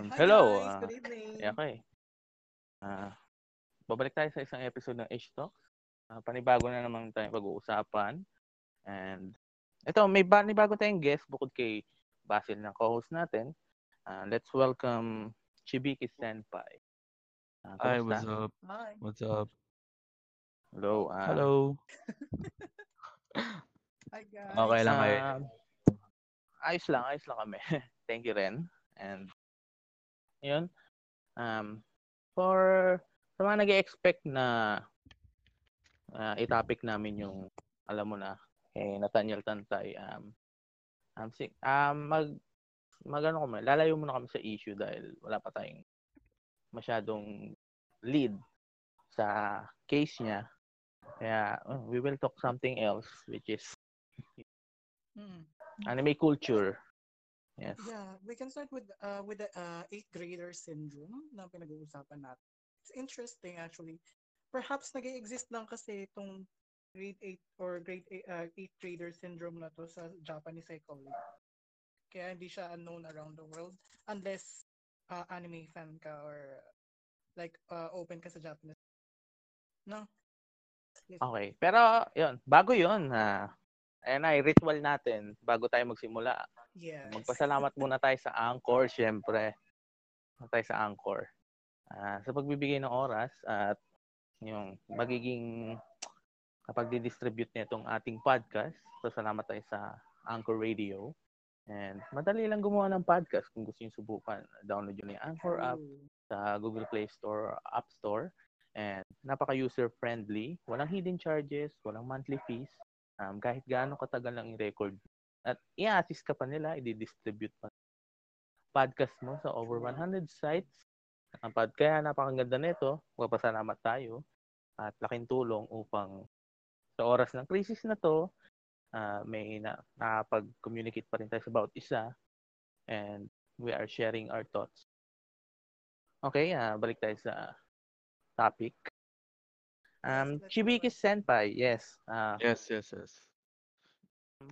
Um, Hi hello. guys, ah, good evening. yeah, okay. Ah, babalik tayo sa isang episode ng H Talks. Ah, panibago na naman tayo pag-uusapan. And ito, may panibago tayong guest bukod kay Basil na co-host natin. Ah, let's welcome Chibiki Senpai. Ah, Hi, what's up? Hi. What's up? Hello. ah, Hello. Hi guys. Okay lang kayo. ah, ayos lang, ayos lang kami. Thank you, Ren. And yun. Um, for sa mga nag expect na uh, i-topic namin yung alam mo na kay Nathaniel Tantay um um, si, um mag magano kami lalayo muna kami sa issue dahil wala pa tayong masyadong lead sa case niya kaya uh, we will talk something else which is Hmm. anime culture yes Yeah, we can start with uh with the uh, eighth grader syndrome na pinag-uusapan natin. It's interesting actually. Perhaps nag exist lang kasi itong grade 8 or grade 8 uh, eighth grader syndrome na to sa Japanese psychology. Kaya hindi siya unknown around the world unless uh, anime fan ka or like uh, open ka sa Japanese. No? Yes. Okay. Pero, yun. Bago yun, ha. Ayan na, ritual natin bago tayo magsimula. Yes. Magpasalamat muna tayo sa Anchor, syempre. Tayo sa Anchor. Ah, sa pagbibigay ng oras at yung magiging kapag di-distribute nitong ating podcast. So, salamat tayo sa Anchor Radio. And madali lang gumawa ng podcast kung gusto niyo subukan. Download nyo na yung Anchor app sa Google Play Store or App Store. And napaka-user friendly. Walang hidden charges, walang monthly fees. Um, kahit gaano katagal lang i-record. At i-assist ka pa nila, i-distribute pa podcast mo sa over 100 sites. Ang pod kaya napakaganda nito. Magpasalamat tayo at laking tulong upang sa oras ng crisis na to, ah, may na, nakapag-communicate pa rin tayo sa bawat isa and we are sharing our thoughts. Okay, ah, balik tayo sa topic. Um, Chibiki Senpai, yes. Ah, Yes, yes, yes.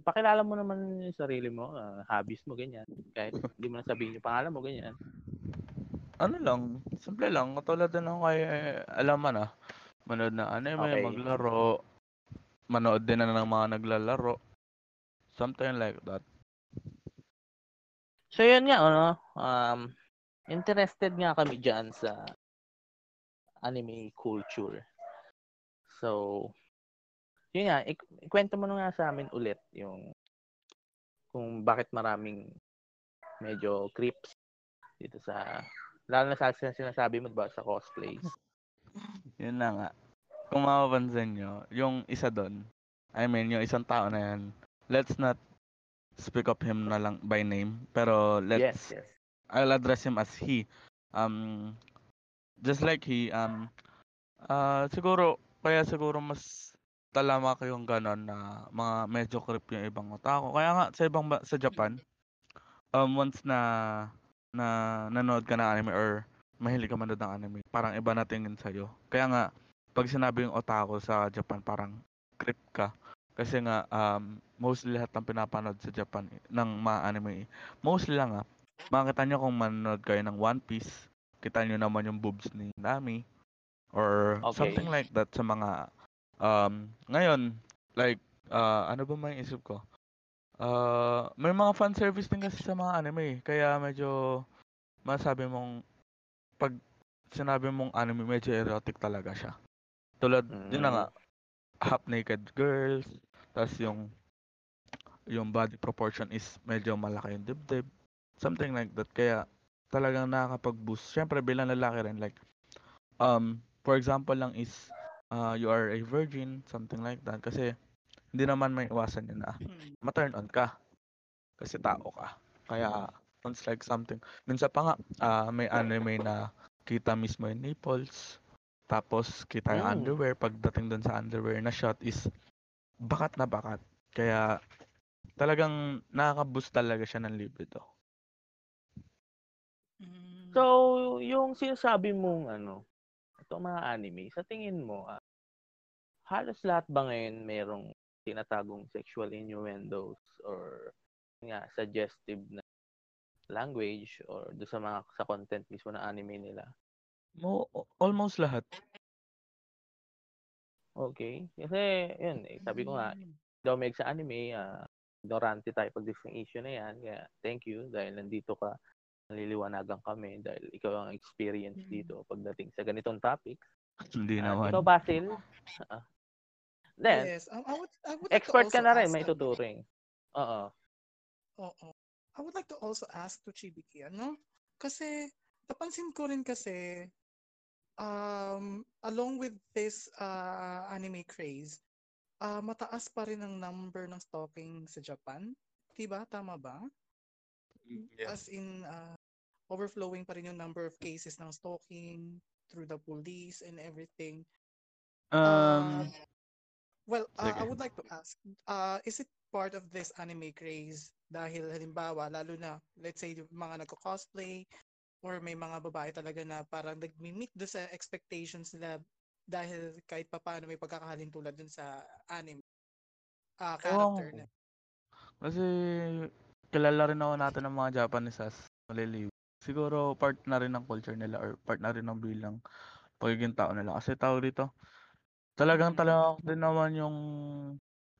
pakilala mo naman yung sarili mo, ah, hobbies mo, ganyan. Kahit hindi mo na sabihin yung pangalan mo, ganyan. Ano lang, simple lang. Katulad na lang kay alaman ah. Manood na anime, Okay. maglaro. Manood din na ng mga naglalaro. Something like that. So, yun nga, ano, um, interested nga kami dyan sa anime culture. So, yun nga, ik- ikwento mo nga sa amin ulit yung kung bakit maraming medyo creeps dito sa lalo na sa sin- sinasabi mo ba sa cosplays. Yun na nga. Kung mapapansin nyo, yung isa doon, I mean, yung isang tao na yan, let's not speak of him na lang by name, pero let's yes, yes. I'll address him as he. Um, just like he, um, uh, siguro, kaya siguro mas talama kayong ganon na mga medyo creep yung ibang tao. Kaya nga, sa ibang, ba- sa Japan, um, once na, na nanood ka ng anime or mahilig ka manood ng anime, parang iba na tingin sa'yo. Kaya nga, pag sinabi yung otaku sa Japan, parang creep ka. Kasi nga, um, mostly lahat ng pinapanood sa Japan ng mga anime, mostly lang ah, makita nyo kung manonood kayo ng One Piece, kita nyo naman yung boobs ni Nami, or Okay. something like that sa mga, um, ngayon, like, uh, ano ba may isip ko? Uh, may mga fan service din kasi sa mga anime, eh. kaya medyo, masabi mong, pag sinabi mong anime, medyo erotic talaga siya. Tulad, yun na nga, half naked girls, tapos yung yung body proportion is medyo malaki yung dibdib. Something like that. Kaya talagang nakakapag-boost. Siyempre bilang lalaki rin like um for example lang is uh, you are a virgin, something like that. Kasi hindi naman may iwasan yun na Hmm. ma-turn on ka. Kasi tao ka. Kaya sounds like something. Minsan pa nga ah, may anime na kita mismo yung nipples. Tapos kita yung Mm. underwear. Pagdating dun sa underwear na shot is bakat na bakat. Kaya talagang nakaka-boost talaga siya ng libido. Hmm. So, yung sinasabi mong ano, itong mga anime, sa tingin mo, ah, halos lahat ba ngayon merong tinatagong sexual innuendos or nga suggestive na language or do sa mga sa content mismo ng anime nila? Mo almost lahat. Okay. Kasi, yun, eh, sabi ko nga, Mm. daw meg sa anime, ah, ignorante tayo pag sa issue na yan. Kaya, thank you dahil nandito ka, naliliwanagan kami dahil ikaw ang experience Mm. dito pagdating sa ganitong topic. Hindi Ah, naman. ikaw, Basil? Ah. Then, Yes. Um, I would, I would like to expert ka na rin, may tuturing. Oo. Oo. I would like to also ask to Chibiki, ano? Kasi, napansin ko rin kasi, um, along with this uh, anime craze, uh, mataas pa rin ang number ng stalking sa Japan. Diba? Tama ba? As in, uh, overflowing pa rin yung number of cases ng stalking through the police and everything. Um, Well, uh, I would like to ask, uh, is it part of this anime craze? Dahil halimbawa, lalo na, let's say, yung mga nagko-cosplay or may mga babae talaga na parang nag-meet do sa expectations nila dahil kahit papaano may pagkakahalin tulad dun sa anime ah character Oo. na. Kasi kilala rin ako natin ng mga Japanese as maliliw. Siguro part na rin ng culture nila or part na rin ng bilang pagiging tao nila. Kasi tao dito, talagang Mm. talaga din naman yung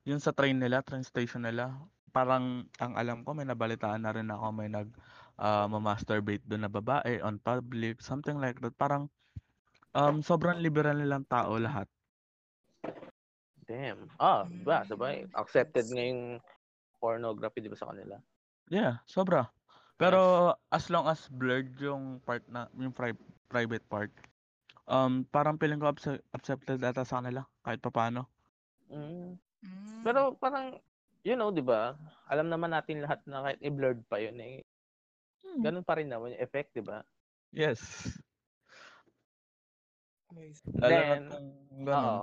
yung sa train nila, train station nila. Parang ang alam ko may nabalitaan na rin ako may nag ah, ma-masturbate doon na babae on public, something like that. Parang um sobrang liberal nilang tao lahat. Damn. Ah, ba, sabay. Mm, Accepted I nga see. yung pornography, di ba, sa kanila? Yeah, sobra. Pero as long as blurred yung part na yung pri- private part, um parang feeling ko acce- accepted ata sa kanila kahit papaano. Mm. Mm. Pero parang, you know, di ba? Alam naman natin lahat na kahit i-blurred pa yun eh. Ganun pa rin naman yung effect, di ba? Yes. Then, Oo. ganun.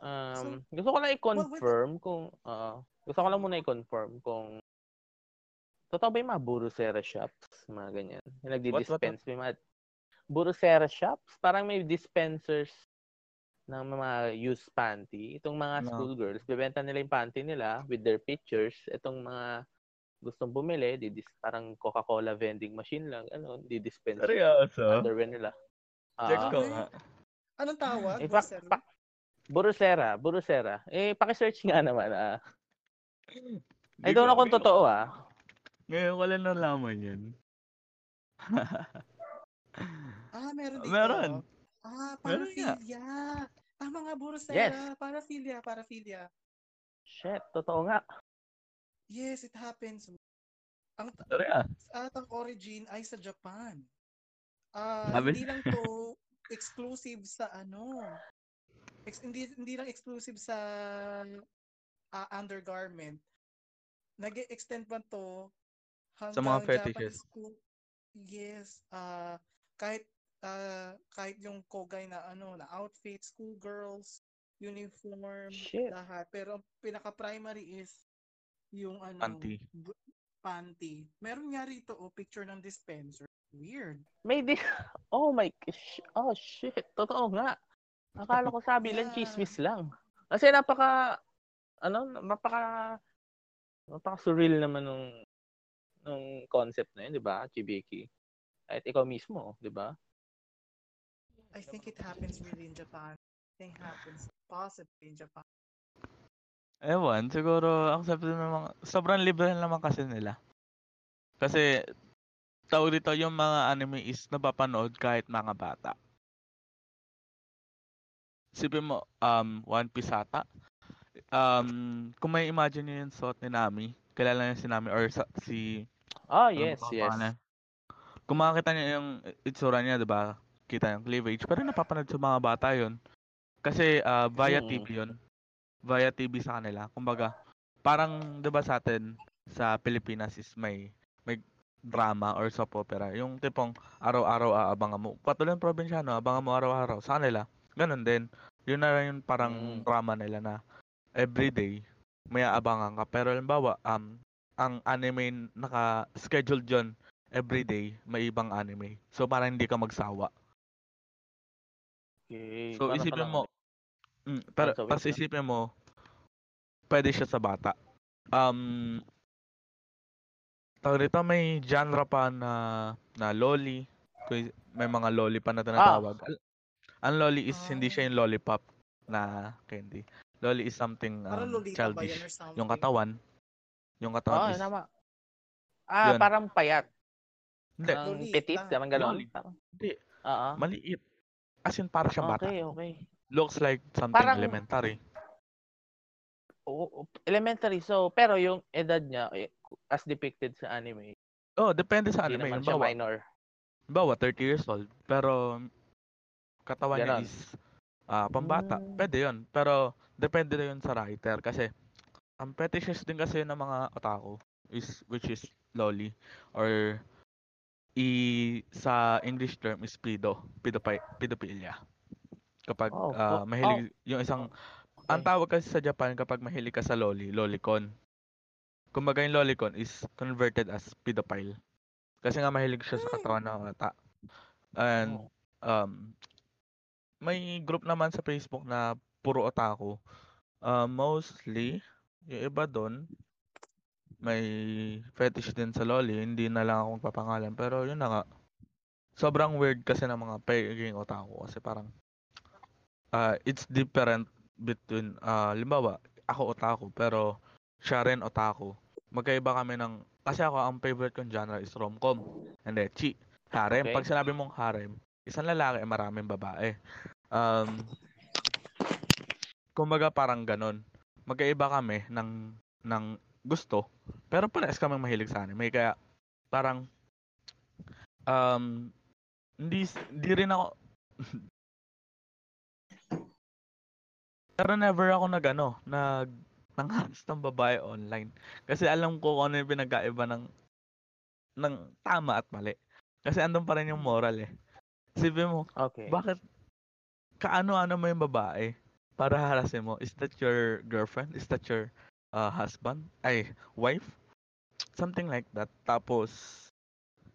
Um, gusto ko lang i-confirm kung, oo. Gusto ko lang muna i-confirm kung totoo ba yung mga burusera shops, mga ganyan. Yung nagdi-dispense, may mga burusera shops, parang may dispensers ng mga used panty. Itong mga No. schoolgirls, bebenta nila yung panty nila with their pictures. Itong mga gustong bumili, didis, parang Coca-Cola vending machine lang, ano, di-dispense Seryoso? underwear nila. Check Ah. ko Okay. nga. Anong tawag? Eh, pa, pa, burusera, burusera. Eh, paki-search nga naman. Ah. I don't know kung totoo ah. Ngayon ko lang nalaman yun. Ah, meron dito. Meron. Ah, paraphilia. Tama nga, Burusera. Yes. Paraphilia, paraphilia. Shit, totoo nga. Yes, it happens. Ang Serya. at ang origin ay sa Japan. Ah, Sabi- hindi lang to exclusive sa ano. Ex- hindi hindi lang exclusive sa ah, undergarment. Nag-extend pa to hanggang mga fetishes. Japanese school. Yes, ah kahit ah, kahit yung kogay na ano na outfit, schoolgirls, uniform, Shit. lahat. Pero ang pinaka-primary is yung ano Panty. b- panty. Meron nga rito oh, picture ng dispenser. Weird. May di... Oh my... sh- Oh shit, totoo nga. Akala ko sabi lang Yeah. chismis lang. Kasi napaka... Ano, napaka... Napaka surreal naman nung nung concept na yun, di ba, Chibiki? Kahit ikaw mismo, di ba? I think it happens really in Japan. I think it happens possibly in Japan. Ewan, siguro accepted naman. Sobrang liberal naman kasi nila. Kasi tawag dito yung mga anime is napapanood kahit mga bata. Sipin mo, um, One Piece ata. Um, kung may imagine nyo yung suot ni Nami, kilala niya si Nami or sa, si Ah, yes, ang yes. pangalan? Kung makakita niyo yung itsura niya, 'di ba? Kita yung cleavage, pero napapanood sa mga bata 'yon. Kasi ah, via Mm. TV 'yon. Via TV sa kanila. Kumbaga, parang 'di ba sa atin sa Pilipinas is may may drama or soap opera. Yung tipong araw-araw aabangan mo. Patuloy yung probinsyano, abangan mo araw-araw. Sa kanila, ganun din. Yun na yung parang Mm. drama nila na everyday may aabangan ka. Pero halimbawa, um, ang anime naka-scheduled yun everyday, may ibang anime. So parang hindi ka magsawa. Okay. So para isipin mo, mm, pero na. isipin mo, pwede siya sa bata. Um, tawag dito, may genre pa na na loli. May mga loli pa na tinatawag. Al- Ang loli is hindi siya yung lollipop na candy. Loli is something Parang um, childish. something? Yung katawan, yung katawan is tama. Ah, Yun. parang payat. hindi, Ang Lolita. petit, parang gano'n. Parang- hindi, Oo. maliit. As in, para siyang bata. Okay, okay. Looks like something Parang- elementary. Oo, elementary. So, pero yung edad niya, eh, as depicted sa anime, Oh, depende sa hindi anime. naman siya minor. halimbawa, 30 years old, pero katawan niya Ganon. is ah, pambata. Mm. Pwede yun. Pero, depende na yun sa writer. Kasi, ang fetishes din kasi ng mga otaku is, which is loli. Or, i sa English term is pedo. Pedopi- pedophilia. Kapag Oh, oh, mahilig, yung isang Ang Okay. tawag kasi sa Japan kapag mahilig ka sa loli, lolicon. Kumbaga yung lolicon is converted as pedophile. Kasi nga mahilig siya sa katawan ng bata. And Oh. um may group naman sa Facebook na puro otaku. Uh, mostly yung iba doon may fetish din sa loli, hindi na lang ako magpapangalan pero yun na nga. Sobrang weird kasi ng mga pagiging otaku kasi parang uh, it's different between uh, limbawa ako otaku pero siya rin otaku. Magkaiba kami ng kasi ako ang favorite kong genre is rom-com. Hindi, chi, harem. Okay. Pag sinabi mong harem, isang lalaki, maraming babae. Um, kumbaga parang ganon. Magkaiba kami ng ng gusto, pero parehas kami mahilig sa anime. Kaya parang um hindi hindi rin ako pero never ako nag ano, nag nangharas ng babae online. Kasi alam ko kung ano yung pinagkaiba ng ng tama at mali. Kasi andun pa rin yung moral eh. Isipin mo, Okay. bakit kaano-ano mo yung babae para harasin mo? Is that your girlfriend? Is that your uh, husband? Ay, wife? Something like that. Tapos,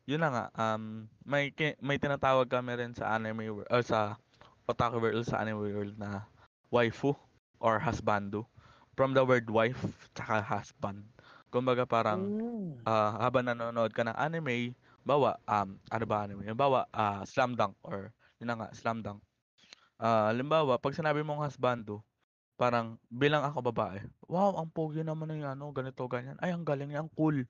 yun na nga, um, may, may tinatawag kami rin sa anime world, or sa otaku world, sa anime world na waifu or husbando. From the word wife, tsaka husband. Kumbaga parang, Mm. ah habang nanonood ka ng anime, bawa, um, ano ba anime? Bawa, ah slam dunk or, yun na nga, slam dunk. Ah, halimbawa, pag sinabi mong husbando, parang bilang ako babae, wow, ang pogi naman ng ano, ganito, ganyan. Ay, ang galing niya, ang cool.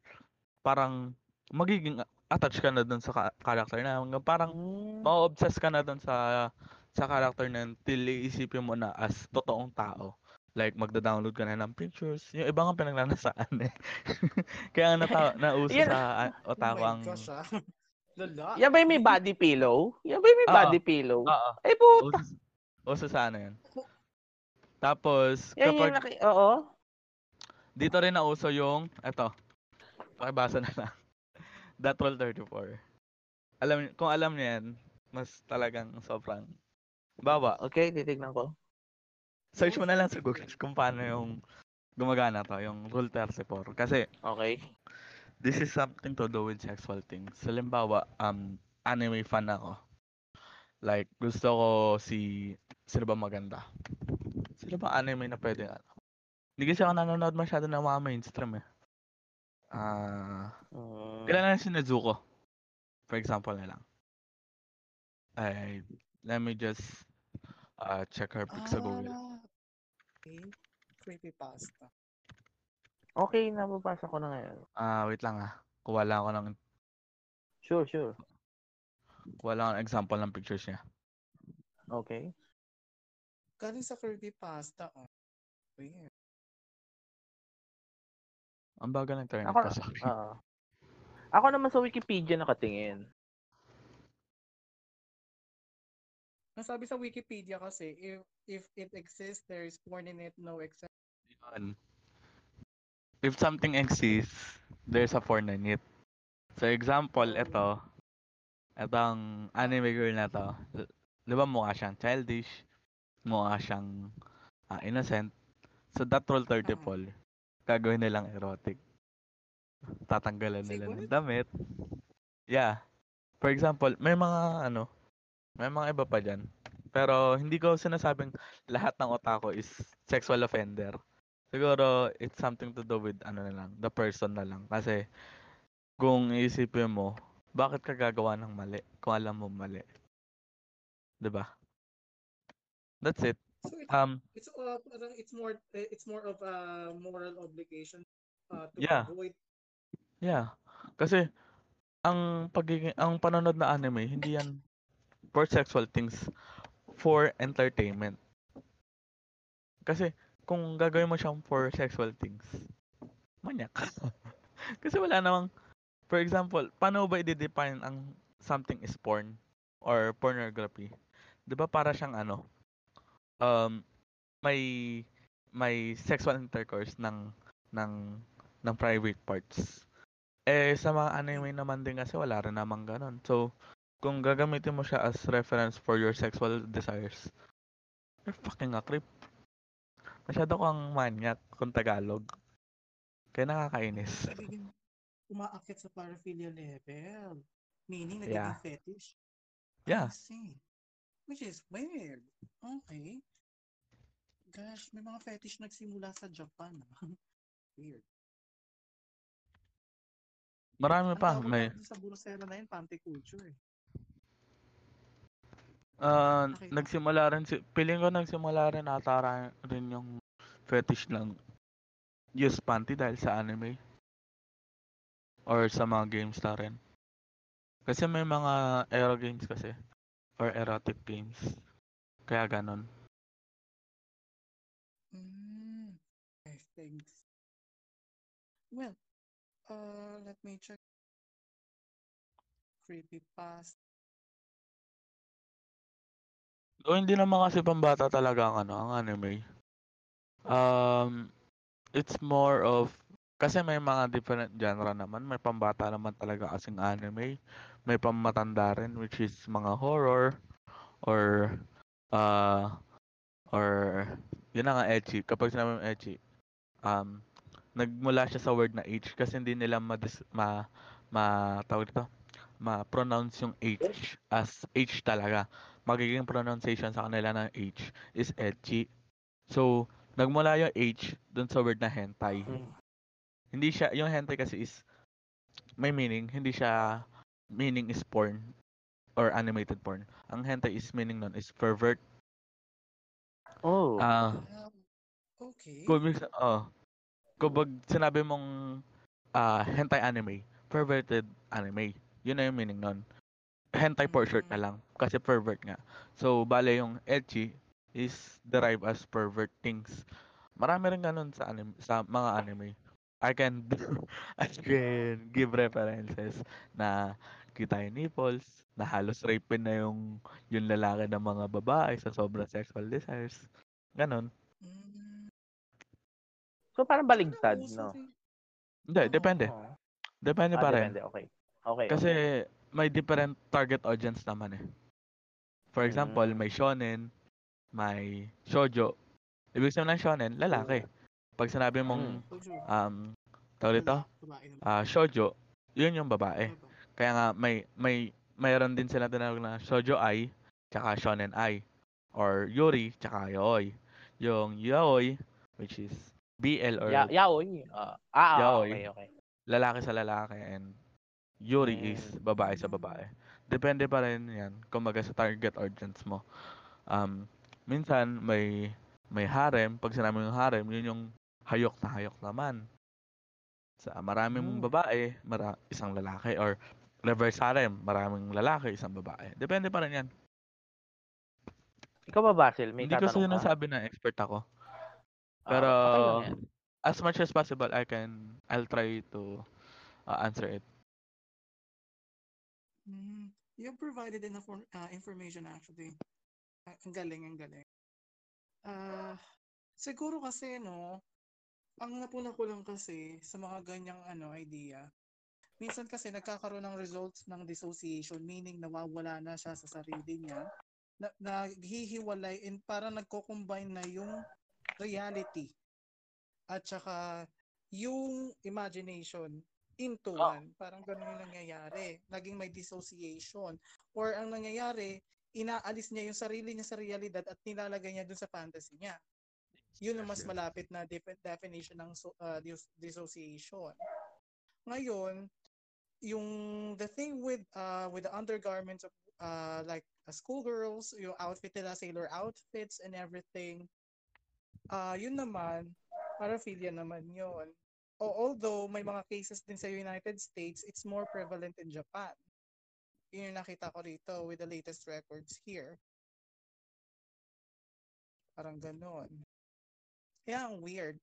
Parang magiging attached ka na dun sa ka- character na. hanggang Parang Mm. ma-obsess ka na dun sa sa character na yun till iisipin mo na as totoong tao. Like, magda-download ka na ng pictures. Yung iba nga pinaglanasaan eh. Kaya nga nata- nauso Yan. sa ah, otaku oh my ang... gosh, ah. Lala. Yan ba yung may body pillow? Yan ba yung may Oo. body pillow? Oo. Ay, puta. Uso, uso sa ano yun. Tapos, Yan kapag yung naki... Oo. dito rin nauso yung, eto, pakibasa na lang. That Roll 34. Alam, kung alam niyo yan, mas talagang sobrang bawa. Okay, titignan ko. Search mo na lang sa Google kung paano yung gumagana to, yung Rule 34. Kasi, Okay. This is something to do with sexual things. Halimbawa, um, anime fan ako. Like, gusto ko si, sino ba maganda? Sino ba anime na pwede ano? Hindi kasi ako nanonood masyado ng mga mainstream eh. Ah, Mm. kilala na si Nezuko. For example na lang. Ay, let me just uh, check her pic sa Google. Ah, okay. Creepypasta. Okay, nababasa ko na ngayon. Ah, wait lang ah. Kuha lang ako ng, Sure, sure. kuha lang ako ng example ng pictures niya. Okay. Galing sa creepypasta. Oh. Weird. Ang bagal ng internet Ako. Oo. Ako naman sa Wikipedia nakatingin. Nasabi sa Wikipedia kasi, if if it exists, there is porn in it, no exception. Yun. If something exists, there's a porn in it. So example, ito. Itong anime girl na to. Di ba mukha siyang childish? Mukha siyang ah, innocent. So that role 30 Mm. Paul, gagawin nilang erotic. Tatanggalan nila ng damit. Yeah. For example, may mga ano, may mga iba pa dyan. Pero hindi ko sinasabing lahat ng otaku is sexual offender. Siguro it's something to do with ano na lang, the person na lang. Kasi kung iisipin mo, bakit ka gagawa ng mali kung alam mo mali? ba? That's it. So it's, Um, it's, uh, parang it's more eh, it's more of a moral obligation uh, to Yeah. avoid yeah. Kasi ang pagiging ang panonood na anime, hindi yan for sexual things, for entertainment. Kasi kung gagawin mo siyang for sexual things, manyak. Kasi wala namang, for example, paano ba i-define ang something is porn or pornography? 'Di ba para siyang ano, um, may may sexual intercourse ng ng ng private parts. Eh sa mga anime naman din kasi wala rin namang ganun. So kung gagamitin mo siya as reference for your sexual desires, you're fucking a creep. Masyado kang manyak kung Tagalog. Kaya nakakainis. umaakit sa paraphilia level. Meaning, nagiging Yeah. fetish. Yeah. See. Which is weird. Okay. Gosh, may mga fetish nagsimula sa Japan. ah. weird. Marami Ang pa. tawag May, sa Burusela na yun, panty culture eh. Ah, Okay. nagsimula rin, si, feeling ko nagsimula rin ata ra- rin yung fetish ng use panty dahil sa anime. Or sa mga games na rin. Kasi may mga ero games kasi. Or erotic games. Kaya ganon. Mm, okay, thanks. Well, uh, let me check. Creepy O hindi naman kasi pambata talaga ang ano, ang anime. Um, it's more of kasi may mga different genre naman. May pambata naman talaga kasing anime. May pamatanda rin which is mga horror or uh or yun na nga ecchi. Kapag sinabi mo ecchi, um nagmula siya sa word na H kasi hindi nila ma ma, ma tawag dito, ma-pronounce yung H as H talaga magiging pronunciation sa kanila ng H is ecchi. So, nagmula yung H dun sa word na hentai. Mm. Hindi siya, yung hentai kasi is, may meaning, hindi siya, meaning is porn or animated porn. Ang hentai is meaning nun is pervert. Oh. Ah, Ah, okay. kung oh, kapag sinabi mong ah, hentai anime, perverted anime, yun na yung meaning nun. Hentai for short na lang, kasi pervert nga. So, bale yung ecchi is derived as pervert things. Marami rin ganun sa anime, sa mga anime. I can I can give references na kita yung nipples, na halos rape na yung yung lalaki ng mga babae sa sobrang sexual desires. Ganon. Mm, so parang baligtad, no? Hindi, depende. Oo. Depende Ah, pa rin. depende. Okay. Okay. Kasi okay. May different target audience naman eh. For example, Mm. may shonen, may shoujo. Ibig sabihin ng shonen, lalaki. Pag sinabi mong sure. um tawag dito, ah shoujo, yun yung babae. Babae. Kaya nga may may mayroon din sila tinawag na shoujo ai, tsaka shonen ai or yuri tsaka yaoi. Yung yaoi which is BL or Ya yaoi. Ah, ah, ah, Yaoi. okay, okay. lalaki sa lalaki and Yuri is babae sa babae. Depende pa rin yan kumbaga sa target audience mo. Um, minsan may may harem, pag sinabi yung harem, yun yung hayok na hayok naman. Sa maraming Mm. babae, mara, isang lalaki or reverse harem, maraming lalaki, isang babae. Depende pa rin yan. Ikaw ba, Basil? May Hindi ko sinasabi na expert ako. Ah, Pero okay lang yan. as much as possible, I can, I'll try to uh, answer it. Mm, you provided enough uh, information actually. Ah, ang galing, ang galing. Ah, siguro kasi no, ang napuna ko lang kasi sa mga ganyang ano idea. Minsan kasi nagkakaroon ng results ng dissociation, meaning nawawala na siya sa sarili niya. Na, naghihiwalay and parang nagko-combine na yung reality at saka yung imagination into Oh. one. Parang ganun yung nangyayari. Naging may dissociation. Or ang nangyayari, inaalis niya yung sarili niya sa realidad at nilalagay niya dun sa fantasy niya. Yun ang mas malapit na def- definition ng so, uh, dis- dissociation. Ngayon, yung the thing with uh with the undergarments of uh like uh, schoolgirls, yung outfit nila, sailor outfits and everything. Uh yun naman, paraphilia naman yun. O, although may mga cases din sa United States, it's more prevalent in Japan. Yun yung nakita ko rito with the latest records here. Parang ganon. Kaya ang weird.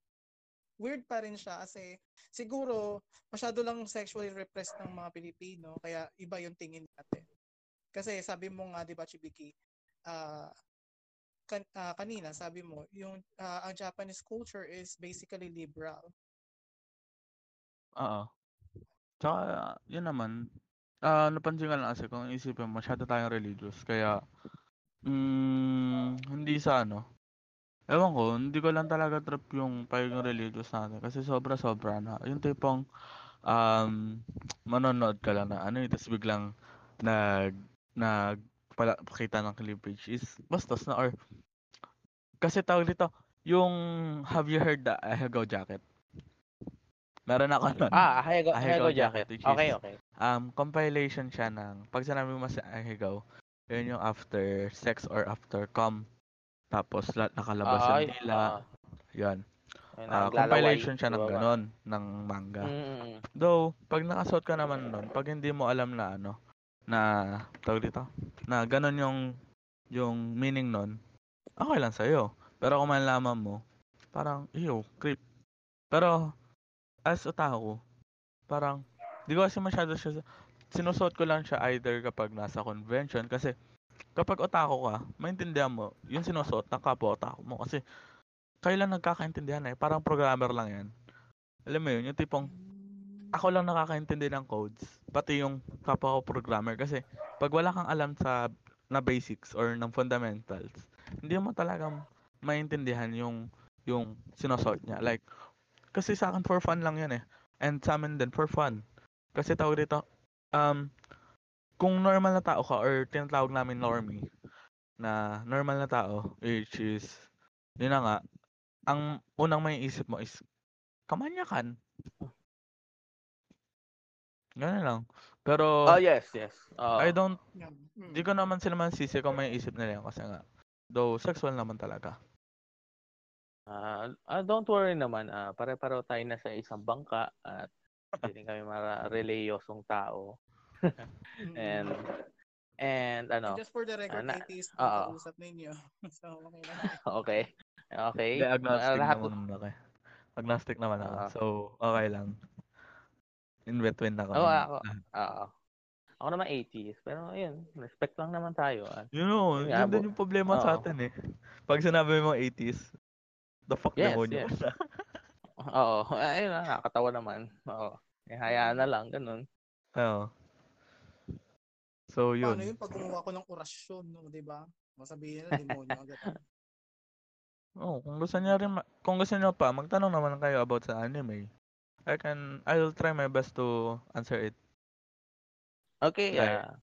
Weird pa rin siya kasi siguro masyado lang sexually repressed ng mga Pilipino kaya iba yung tingin natin. Kasi sabi mo nga, di ba, Chibiki, uh, kan, uh, kanina sabi mo, yung uh, ang Japanese culture is basically liberal. Oo. Tsaka, yun naman, ah napansin ko lang kasi kung isipin mo, masyado tayong religious. Kaya, mm, hindi sa ano, ewan ko, hindi ko lang talaga trip yung pagiging religious natin. Kasi sobra-sobra na. Yung tipong, um, manonood ka lang na ano, tapos biglang nag, nag, pala, pakita ng cleavage is bastos na or kasi tawag dito yung have you heard the Ahigaw jacket? Meron ako nun. Ah, Ahigaw, Ahigaw Ahigaw jacket, jacket. Okay, okay. um, compilation siya ng, pag sinabi mo sa Ahigaw, yun yung after sex or after cum. Tapos la- nakalabas yung Ay, dila. ah, Ah, naglalaway, compilation siya ng ganon, ng manga. Mm, Though, pag nakasuot ka naman nun, pag hindi mo alam na ano, na, tawag dito, na ganon yung, yung meaning nun, okay lang sa'yo. Pero kung malalaman mo, parang, ew, creep. Pero, as otaku, parang, di ko kasi masyado siya, sinusuot ko lang siya either kapag nasa convention, kasi, kapag otaku ka, maintindihan mo, yung sinusuot ng kapwa otaku mo, kasi, kayo lang nagkakaintindihan eh, parang programmer lang yan. Alam mo yun, yung tipong, ako lang nakakaintindi ng codes, pati yung kapwa ko programmer kasi pag wala kang alam sa na basics or ng fundamentals, hindi mo talagang maintindihan yung yung sinusuot niya. Like kasi sa akin for fun lang 'yan eh. And sa amin din for fun. Kasi tawag dito um kung normal na tao ka or tinatawag namin normie na normal na tao which is yun na nga ang unang may isip mo is kamanyakan Ganun lang. Pero, Oh, yes, yes. Oo. I don't, Yan. Hmm. di ko naman sila mansisi kung may isip nila yun kasi nga, though sexual naman talaga. Ah, ah, don't worry naman. Ah, pare-pareho tayo na sa isang bangka at hindi kami mara-releyosong tao. Mm-mm. And and ano, Just for the record, na- atheist ang kausap ninyo. so, okay na. okay. Okay. Agnostic lahat- naman ako. Agnostic naman ako. Ah. so, okay lang. In between ako. Oo, ng ako. Oo. Ako naman 80s. Pero ayun, respect lang naman tayo. ah. You know, Yun din yung problema sa oo. atin eh. Pag sinabi mo 80s, the fuck Yes, demonyo yes. Oo. Ayun na, nakakatawa naman. Oo. Eh, hayaan na lang, ganun. Oo. So, yun. Paano yun pag gumawa ko ng orasyon, no, di ba? Masabihin na, demonyo agad. Oh, kung gusto niyo rin, ma- kung gusto niyo pa, magtanong naman kayo about sa anime. I can, I'll try my best to answer it. Okay. Right. ah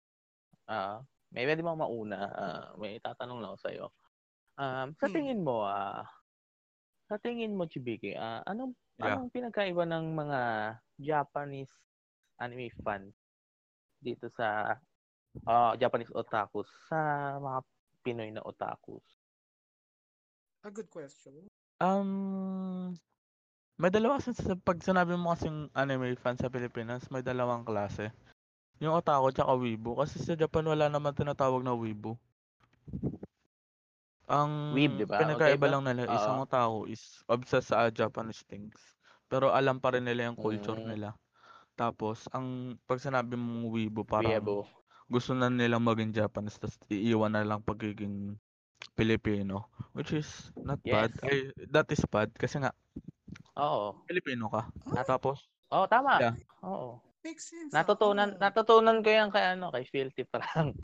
ah may pwede mo mauna. Ah, may tatanong lang ako sa'yo. Um, sa Hmm. tingin mo, ah, sa tingin mo, Chibiki, ah, anong, Yeah. anong pinagkaiba ng mga Japanese anime fans dito sa ah, Japanese otakus sa mga Pinoy na otakus? A good question. Um, may dalawa kasi sa pag sinabi mo kasing anime fan sa Pilipinas, may dalawang klase. Yung otaku tsaka wibu. Kasi sa Japan wala naman tinatawag na wibu. Ang Weeb, di ba? pinagkaiba Okay ba? lang nila, isang Oo. otaku is obsessed sa Japanese things. Pero alam pa rin nila yung culture Mm. nila. Tapos, ang pag sinabi mong wibu, parang Weebo. gusto na nilang maging Japanese, tapos iiwan na lang pagiging Pilipino. Which is not bad. Yes. Ay, that is bad. Kasi nga, Oo. Pilipino ka. Ah, Tapos, Oo, tama. Yeah. Oo. makes sense. Natutunan ah. natutunan ko yan kay ano, kay Filthy Frank.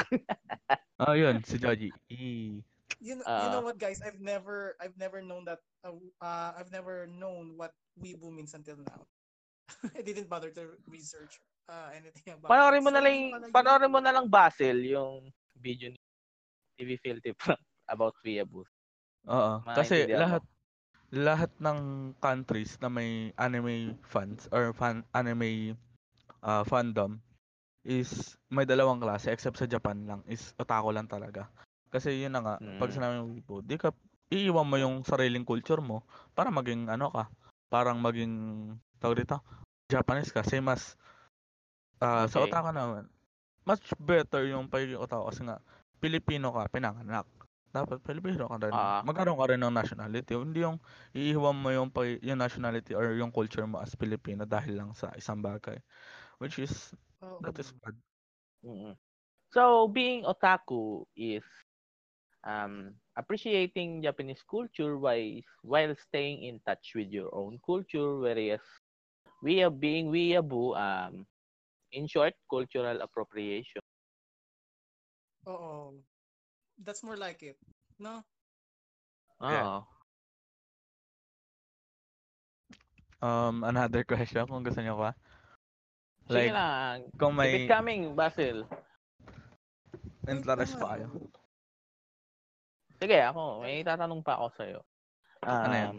ah yun, si Joji. E. You, kn- you Ah. know what, guys? I've never, I've never known that. Uh, uh, I've never known what weebu means until now. I didn't bother to research uh, anything about. Panoorin it. mo So, na lang, panoorin mo na lang Basil yung video ni TV Filthy about Weeaboo. Oo. Kasi Maintindihan mo. lahat lahat ng countries na may anime fans or fan anime ah, fandom is may dalawang klase except sa Japan lang is otaku lang talaga. Kasi yun na nga, pag Mm. sinabi mo wibo, di ka iiwan mo yung sariling culture mo para maging ano ka, parang maging tawag dito, Japanese ka, same as ah, sa Okay. otaku naman. Much better yung pagiging otaku kasi nga Pilipino ka, pinanganak. Dapat Pilipino ka rin. Ah. Magkaroon ka rin ng nationality. Hindi yung iiwan mo yung, pag- yung nationality or yung culture mo as Pilipino dahil lang sa isang bagay. Which is, Oo. that is bad. Mm. So, being otaku is um, appreciating Japanese culture while, while staying in touch with your own culture, whereas we are being weeaboo, um, in short, cultural appropriation. Oo. That's more like it. No? Yeah. Oo. Um, another question kung gusto niyo pa. Sige Like, lang. kung Keep may it coming, Basil. interest pa kayo. Sige, ako. May tatanong pa ako sa'yo. Um, Ano yan?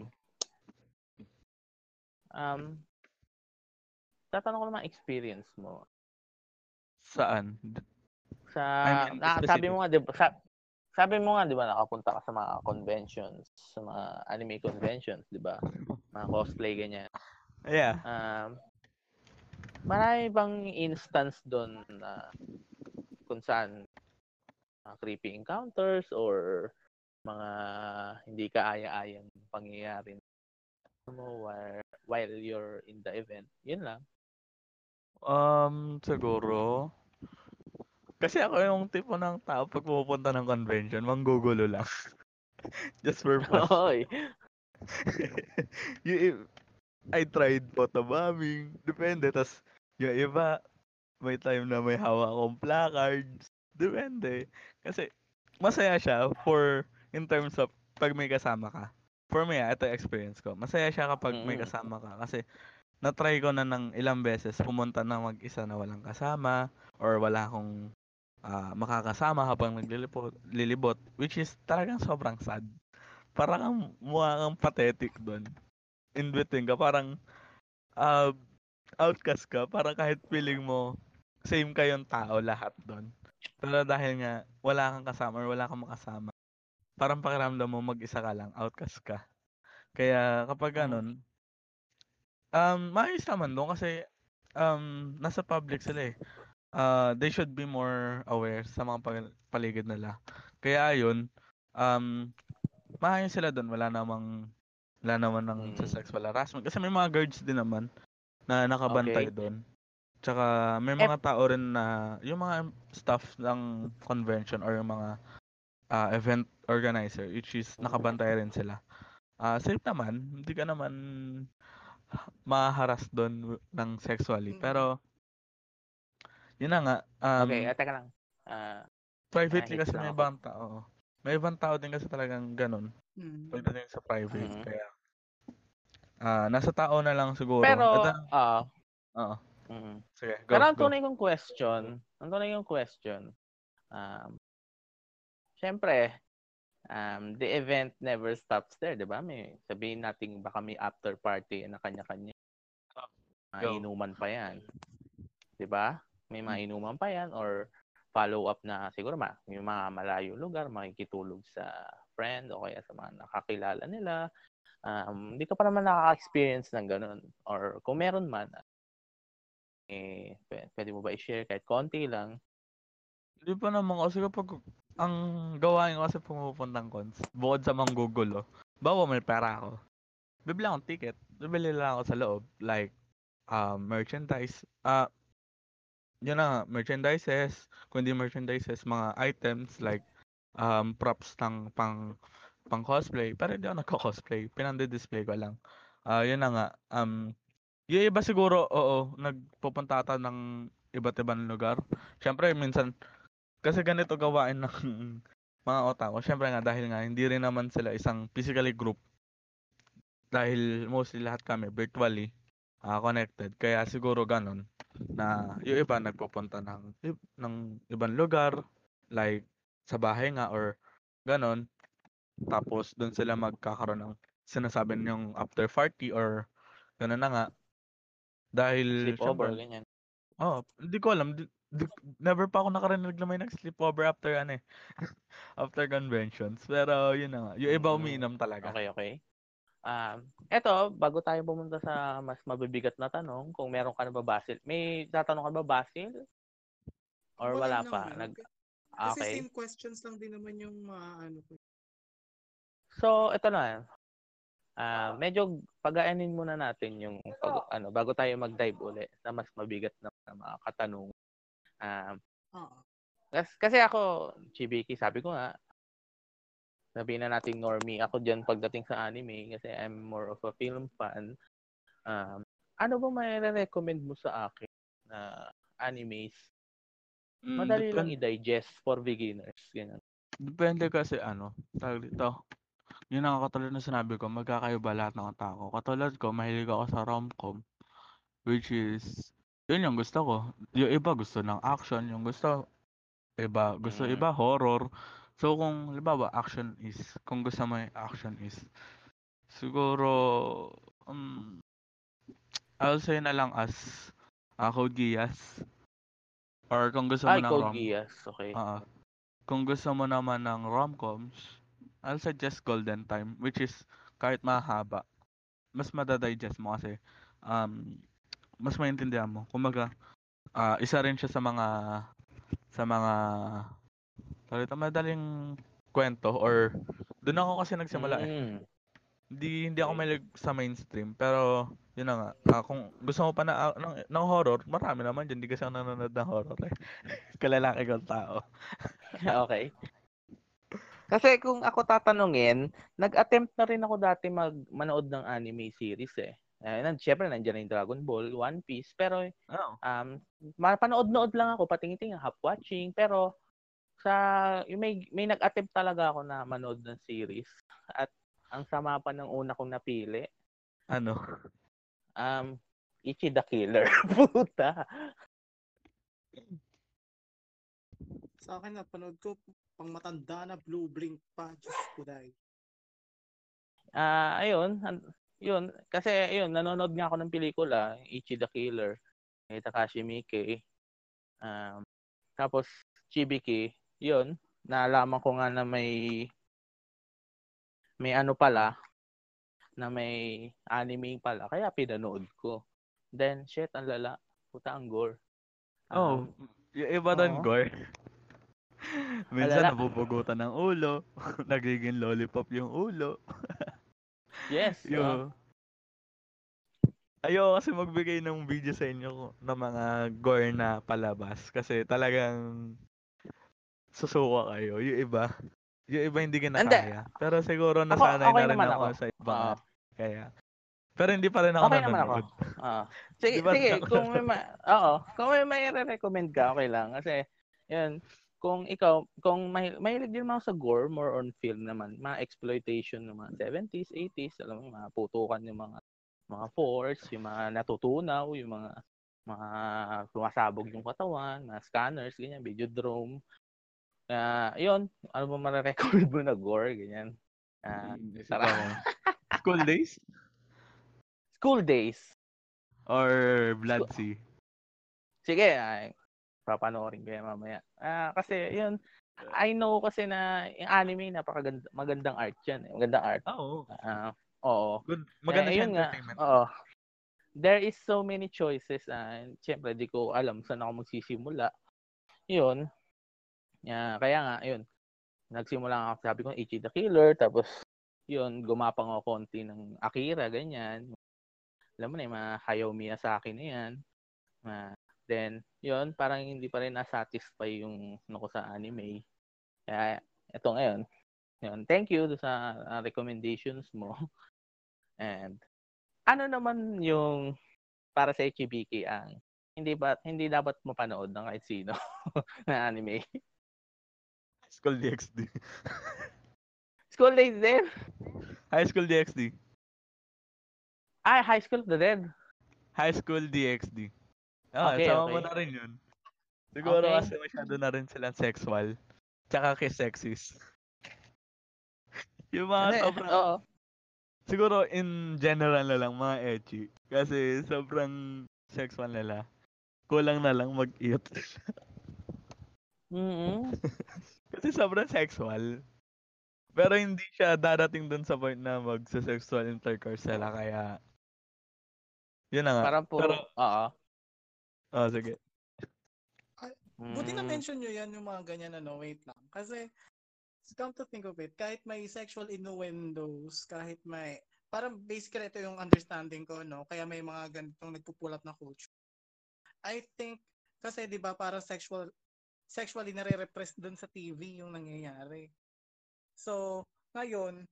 Um, tatanong ko naman experience mo. Saan? Sa, I mean, na, sabi mo nga, di ba, sa, sabi mo nga, di ba, nakapunta ka sa mga conventions, sa mga anime conventions, di ba? Mga cosplay, ganyan. Yeah. Um, marami bang instance doon na kung saan mga creepy encounters or mga hindi kaaya-ayang pangyayari mo while, while you're in the event. Yun lang. Um, siguro. Kasi ako yung tipo ng tao pag pupunta ng convention, manggugulo lang. Just for fun. Oy. yung, i- tried photobombing. Depende. tas yung iba, may time na may hawak akong placards. Depende. Kasi, masaya siya for, in terms of, pag may kasama ka. For me, ah, ito experience ko. Masaya siya kapag may Mm. kasama ka. Kasi, na-try ko na ng ilang beses pumunta ng mag-isa na walang kasama or wala akong ah, makakasama habang naglilibot, lilibot, which is talagang sobrang sad. Parang kang mukha kang pathetic doon. In between ka, parang ah, outcast ka, parang kahit feeling mo same kayong tao lahat doon. Pero dahil nga wala kang kasama or wala kang makasama, parang pakiramdam mo mag-isa ka lang, outcast ka. Kaya kapag Mm. ganun, um, maayos naman doon kasi um, nasa public sila eh. Uh, they should be more aware sa mga pal- paligid nila. Kaya ayun, um, maayos sila doon. Wala namang, wala naman ng Mm. sexual harassment. Kasi may mga guards din naman na nakabantay Okay. doon. Tsaka may mga tao rin na, yung mga staff ng convention or yung mga ah, event organizer, which is nakabantay rin sila. Ah, safe naman, hindi ka naman maharas doon ng sexually. Mm. Pero, yun na nga, um, okay, ah, teka lang. Ah, privately kasi may ibang tao. May ibang tao din kasi talagang ganun. Mm. Pagdating sa private. Mhm. Kaya, ah nasa tao na lang siguro. pero, ah, oo. mm. Sige, go, pero ang tunay kong question, ang tunay kong question, um, syempre, um, the event never stops there, di ba? May sabihin natin baka may after party na kanya-kanya. Mga inuman pa yan. Di ba? May mga inuman pa yan or follow up na siguro ma, yung mga malayo lugar, makikitulog sa friend o kaya sa mga nakakilala nila. Um, hindi ka pa naman nakaka-experience ng ganun. Or kung meron man, eh, pwede, pwede mo ba i-share kahit konti lang? Di pa naman kasi kapag ang gawain ko kasi pumupuntang cons, bukod sa manggugulo, bawa may pera ako. Bibili akong ticket, bibili lang ako sa loob, like, um, merchandise, ah, yun na merchandises, kung di merchandises, mga items, like, um, props ng pang, pang cosplay, pero hindi ako nagko-cosplay, pinandi-display ko lang. Ah, yun na nga, um, yung iba siguro, oo, nagpupunta ata ng iba't ibang lugar. Siyempre, minsan, kasi ganito gawain ng mga otaku. Siyempre nga, dahil nga, hindi rin naman sila isang physically group. Dahil mostly lahat kami virtually ah, connected. Kaya siguro ganun na yung iba nagpupunta ng, ng ibang lugar, like sa bahay nga or ganun. Tapos doon sila magkakaroon ng sinasabi niyong after party or ganun na nga. Dahil Sleepover, ganyan. Oo, hindi ko alam. Never pa ako nakarinig na may nag-sleepover after ano eh. after conventions. Pero yun na nga. Yung iba Mm. umiinom talaga. Okay, okay. Um, eto, bago tayo pumunta sa mas mabibigat na tanong, kung meron ka na ba Basil? May tatanong ka ba Basil? Or wala, pa? naman. Nag, Kasi okay. same questions lang din naman yung mga ano ko. So, ito na. Ah, medyo pagaanin muna natin yung pag, ano bago tayo mag-dive uli sa mas mabigat na, na mga katanungan. Um, Oo. kasi, ako, Chibiki, sabi ko nga, sabihin na natin normie ako diyan pagdating sa anime kasi I'm more of a film fan. Um, ano ba may recommend mo sa akin na animes? Mm, Madali lang depen- i-digest for beginners. Ganyan. Depende kasi ano, tawag dito. Yun ang katulad na sinabi ko, magkakaiba lahat ng tao. Katulad ko, mahilig ako sa rom-com. Which is, yun yung gusto ko. Yung iba gusto ng action, yung gusto, iba, gusto Mm. iba horror. So kung, halimbawa, action is, kung gusto mo yung action is, siguro, um, I'll say na lang as, uh, Code Geass. Or kung gusto mo Ay, ng Code rom, Geass. Okay. Oo. Kung gusto mo naman ng rom-coms, I'll suggest Golden Time, which is kahit mahaba, mas madadigest mo kasi um, mas maintindihan mo. Kumaga, ah, isa rin siya sa mga sa mga tawag ito, madaling kwento or doon ako kasi nagsimula eh. Mm. Hindi hindi ako mahilig sa mainstream, pero yun na nga. ah, kung gusto mo pa na, ah, ng, ng horror, marami naman dyan. Hindi kasi ako nanonood ng horror eh. Kalalaki kong tao. okay. Kasi kung ako tatanungin, nag-attempt na rin ako dati mag manood ng anime series eh. Eh, nan, syempre nandiyan na yung Dragon Ball, One Piece, pero Oo. um, mapanood-nood lang ako, patingin-tingin, half watching, pero sa yung may may nag-attempt talaga ako na manood ng series at ang sama pa ng una kong napili, Ano? um Ichi the Killer. Puta. Sa akin, napanood ko, pang matanda na Blue Blink pa. Diyos ko dahil. Ah, ayun, an- yun kasi ayun, nanonood nga ako ng pelikula, Ichi the Killer, ni Takashi Miike. Um, tapos Chibiki, yun, naalaman ko nga na may may ano pala na may anime pala, kaya pinanood ko. Then, shit, ang lala. Puta, ang gore. Oh, Um, yung iba oo. gore. Minsan Alala. nabubugutan ng ulo, nagiging lollipop yung ulo. yes. Yo. Ayoko kasi magbigay ng video sa inyo ng mga gore na palabas kasi talagang susuka kayo. Yung iba, yung iba hindi Hindi. kinakaya. Pero siguro Ako- nasanay okay na rin ako, ako. sa Oo. art. Kaya. Pero hindi pa rin ako Okay naman ako. nanonood. Ah. Sige, sige, ako- kung may ma- Oo, kung may may recommend ka, okay lang kasi 'yun, kung ikaw, kung may mahilig din ako sa gore, more on film naman, mga exploitation ng mga 70s, 80s, alam mo, mga putukan yung mga mga force, yung mga natutunaw, yung mga mga sumasabog yung katawan, mga scanners, ganyan, videodrome. Ah, 'yun, ano ba mare-recommend mo na gore, ganyan. Ah, Mm, ako. School days? school days. Or Blood Sea? Sige, ay, papanoorin ko yan mamaya. Ah, kasi yun, I know kasi na yung anime napakaganda magandang art 'yan, eh. Magandang art. Oo. Ah, oo. Good. Maganda Eh, siya nga, entertainment. Oo. There is so many choices and syempre di ko alam saan ako magsisimula. Yun. Yeah, kaya nga, yun. Nagsimula ako, sabi ko, Ichi the Killer, tapos yun, gumapang ako konti ng Akira, ganyan. Alam mo na, yung mga Hayao Miyazaki na yan. Ah, then, yun, parang hindi pa rin na-satisfy yung ano ko sa anime. Kaya, eto ngayon. Yun, thank you do sa ah, recommendations mo. And, ano naman yung para sa Ichibiki ang hindi ba hindi dapat mapanood ng kahit sino na anime? School DxD. School Days din. High School DxD. Ay, High School of the Dead. High School DxD. Ah, Okay, sama mo okay. na rin yun. Siguro Okay. kasi masyado na rin silang sexual. Tsaka kay sexist. yung mga Hindi, sobrang, Oo. siguro in general na lang, mga ecchi. Kasi sobrang sexual nila. kulang na lang mag-eat. Mm-mm. Kasi sobrang sexual. Pero hindi siya darating dun sa point na magsa-sexual intercourse sila kaya yun na nga. Parang puro, Pero, oo. Oh, sige. Buti Mm. na-mention nyo yan yung mga ganyan ano, wait lang. Kasi, come to think of it, kahit may sexual innuendos, kahit may, parang basically ito yung understanding ko, no? Kaya may mga ganitong nagpupulat na culture. I think, kasi di ba parang sexual, sexually nare-repress dun sa TV yung nangyayari. So, ngayon,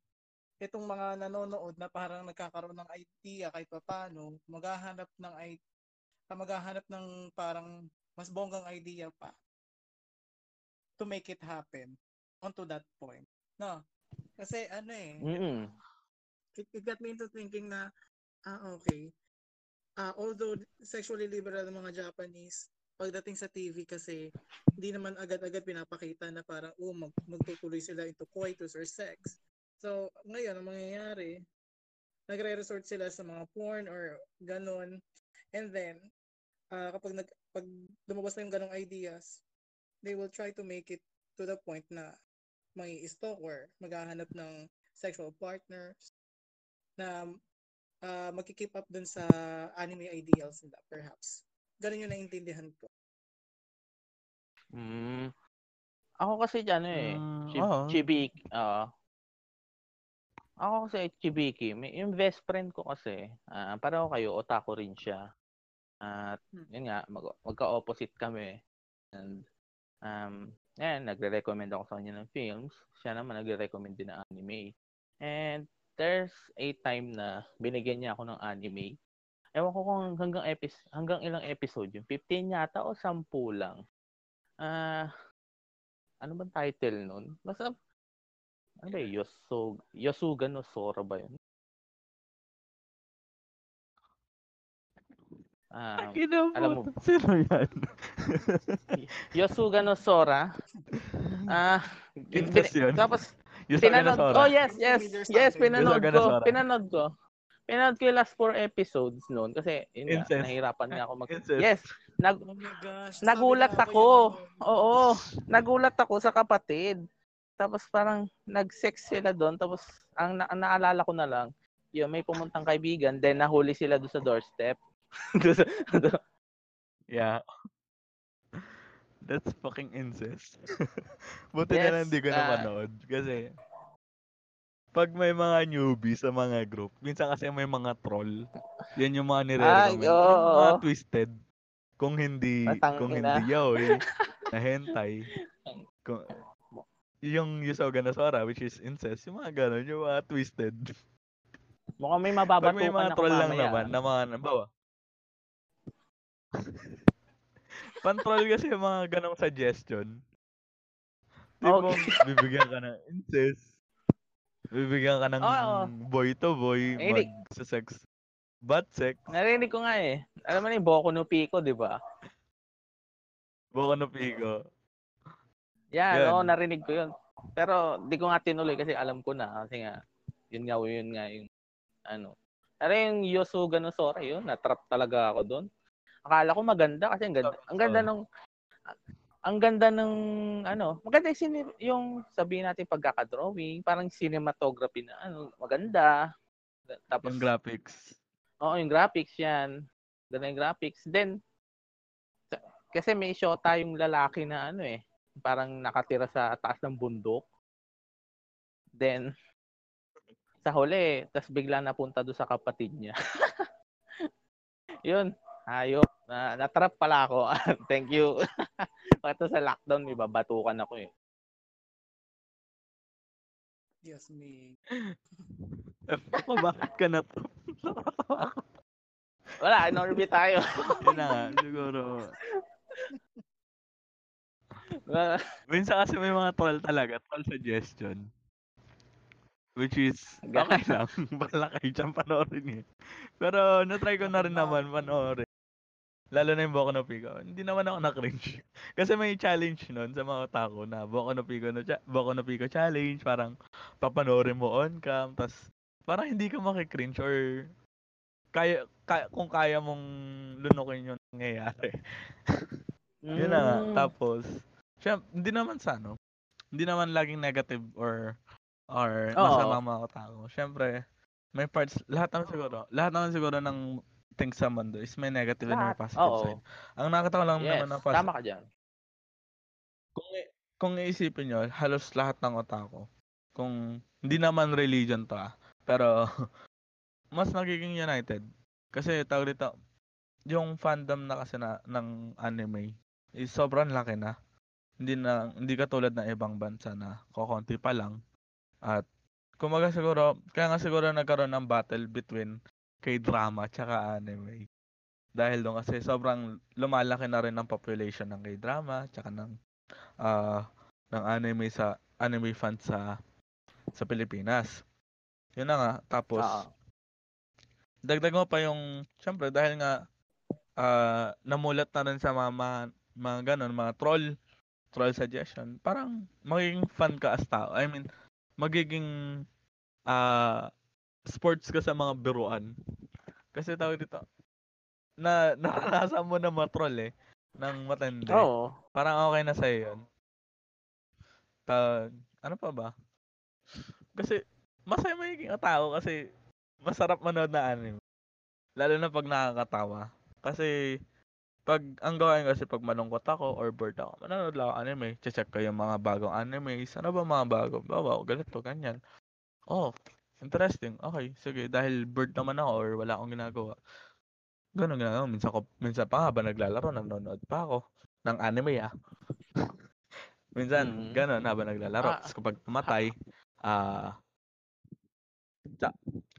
itong mga nanonood na parang nagkakaroon ng idea kahit pa paano, maghahanap ng ah, maghahanap ng parang mas bonggang idea pa to make it happen onto that point. No. Kasi ano eh, Mm-mm. it, it got me into thinking na, ah, okay, ah, although sexually liberal ang mga Japanese, pagdating sa TV kasi, hindi naman agad-agad pinapakita na parang, oh, mag, magtutuloy sila into coitus or sex. So, ngayon, ang mangyayari, nagre-resort sila sa mga porn or ganon. And then, ah, kapag nag, pag lumabas na yung ganong ideas, they will try to make it to the point na may stalker, maghahanap ng sexual partners, na uh, magkikeep up dun sa anime ideals nila, perhaps. Ganun yung naintindihan ko. Mm. Ako kasi ano eh, Mm, Chib- oo. Chibiki, oo. Ako kasi Chibiki, may yung best friend ko kasi, ah pareho kayo, otaku rin siya. At Hmm. yun nga, mag- magka-opposite kami. And um, yan, nagre-recommend ako sa kanya ng films. Siya naman nagre-recommend din ng anime. And there's a time na binigyan niya ako ng anime. Ewan ko kung hanggang episode, hanggang ilang episode yun. 15 yata o 10 lang. Ah, ano bang title nun? Basta, ano ba? Yosu, Yosuga no Sora ba yun? Ah, Kinabutan. alam mo- Sino yan? Yosuga no Sora. Ah, yun. tapos Yusaga na pinanood Sora. Oh, yes, yes. Yes, pinanood ko. Pinanood ko. Pinanood ko yung last four episodes noon kasi yun nga, Incest. nahirapan nga ako mag Incest. Yes, nag Oh gosh. nagulat ako. Oo, nagulat ako sa kapatid. Tapos parang nag-sex sila doon tapos ang, na- naalala ko na lang, yun may pumuntang kaibigan then nahuli sila doon sa doorstep. Yeah. That's fucking incest. Buti na Yes, lang hindi ko ah. napanood. Kasi, pag may mga newbies sa mga group, minsan kasi may mga troll. Yan yung mga nire-recommend. Ay, oo. mga twisted. Kung hindi, Matang kung ina. hindi yaoi, na hentai. Kung, yung Yusoga na Sora, which is incest, yung mga ganun, yung mga twisted. Mukhang may Pag mababatukan may mga troll lang naman, na mga, nabawa. Pan-troll kasi yung mga ganong suggestion. Tipo, bibigyan ka ng incest. Bibigyan ka ng Oo. boy to boy, hindi. mag sa sex. Butt sex. Narinig ko nga eh. Alam mo na yung Boku no Pico, di ba? Boka no pigo. Yan, Yan. oo, narinig ko yun. Pero di ko nga tinuloy kasi alam ko na. Kasi nga, yun nga, yun nga yung, ano. Pero yung Yosuga no Sora, yun, natrap talaga ako doon. Akala ko maganda kasi ang ganda, ang ganda ng, ang ganda ng, ano, maganda yung, sine- yung sabihin natin pagkakadrawing, parang cinematography na, ano, maganda. Tapos, Yung graphics. Oo, yung graphics yan. Ganda yung graphics. Then, kasi may shota yung lalaki na ano eh, parang nakatira sa taas ng bundok. Then, sa huli, tas bigla napunta doon sa kapatid niya. Yun, ayop. Na, natrap pala ako. Thank you. Ito sa lockdown, may babatukan ako eh. Yes, me. Ako, bakit ka na to? Wala, Norby tayo. Yun na nga, siguro. Minsan kasi may mga troll talaga, troll suggestion. Which is, okay lang. Bala kayo dyan panoorin eh. Pero, na-try ko na rin naman panoorin. Lalo na yung Boku no Pico. Hindi naman ako na-cringe. Kasi may challenge nun sa mga otaku na Boku no Pico, no, cha- Boku no Pico challenge. Parang papanoorin mo on cam. Tapos parang hindi ka makikringe or kaya, kaya kung kaya mong lunukin yung nangyayari. Yun na nga. Mm. Tapos, syempre, hindi naman sa ano, hindi naman laging negative or or masama ang mga tao. Syempre, may parts, lahat naman siguro, lahat naman siguro ng things sa mundo is may negative and may Lahat. positive Oo. side. Ang nakakatawa lang Yes, naman ng positive, tama ka dyan. kung, kung iisipin nyo, halos lahat ng otako, kung hindi naman religion to ah, pero mas nagiging united. Kasi tawag dito, yung fandom na kasi na, ng anime is sobrang laki na. Hindi na hindi katulad ng ibang bansa na kokonti pa lang. At kumaga siguro, kaya nga siguro nagkaroon ng battle between K-drama tsaka anime. Dahil doon kasi sobrang lumalaki na rin ang population ng K-drama tsaka ng ah ng anime sa anime fans sa sa Pilipinas. Yun na nga. Tapos Oo. dagdag mo pa yung syempre dahil nga ah namulat na rin sa mga mga, mga ganun, mga troll troll suggestion. Parang magiging fan ka as tao. I mean, magiging ah sports ka sa mga biruan. Kasi tawag dito, na naranasan mo na matroll eh ng matindi. Oo. Parang okay na sa'yo yun. Ta ano pa ba? Kasi masaya magiging tao kasi masarap manood na anime. Lalo na pag nakakatawa. Kasi pag ang gawain kasi pag malungkot ako or bored ako, manonood lang ako anime. Check ko yung mga bagong anime. Ano ba mga bago? Bawa, ganito, ganyan. Oh, interesting. Okay, sige. Dahil bored naman ako or wala akong ginagawa. Ganun ginagawa. Minsan, ko, minsan pa habang naglalaro, nanonood pa ako ng anime ah. minsan, Mhm. ganun habang naglalaro. Ah, Tapos kapag pumatay, ah, sa,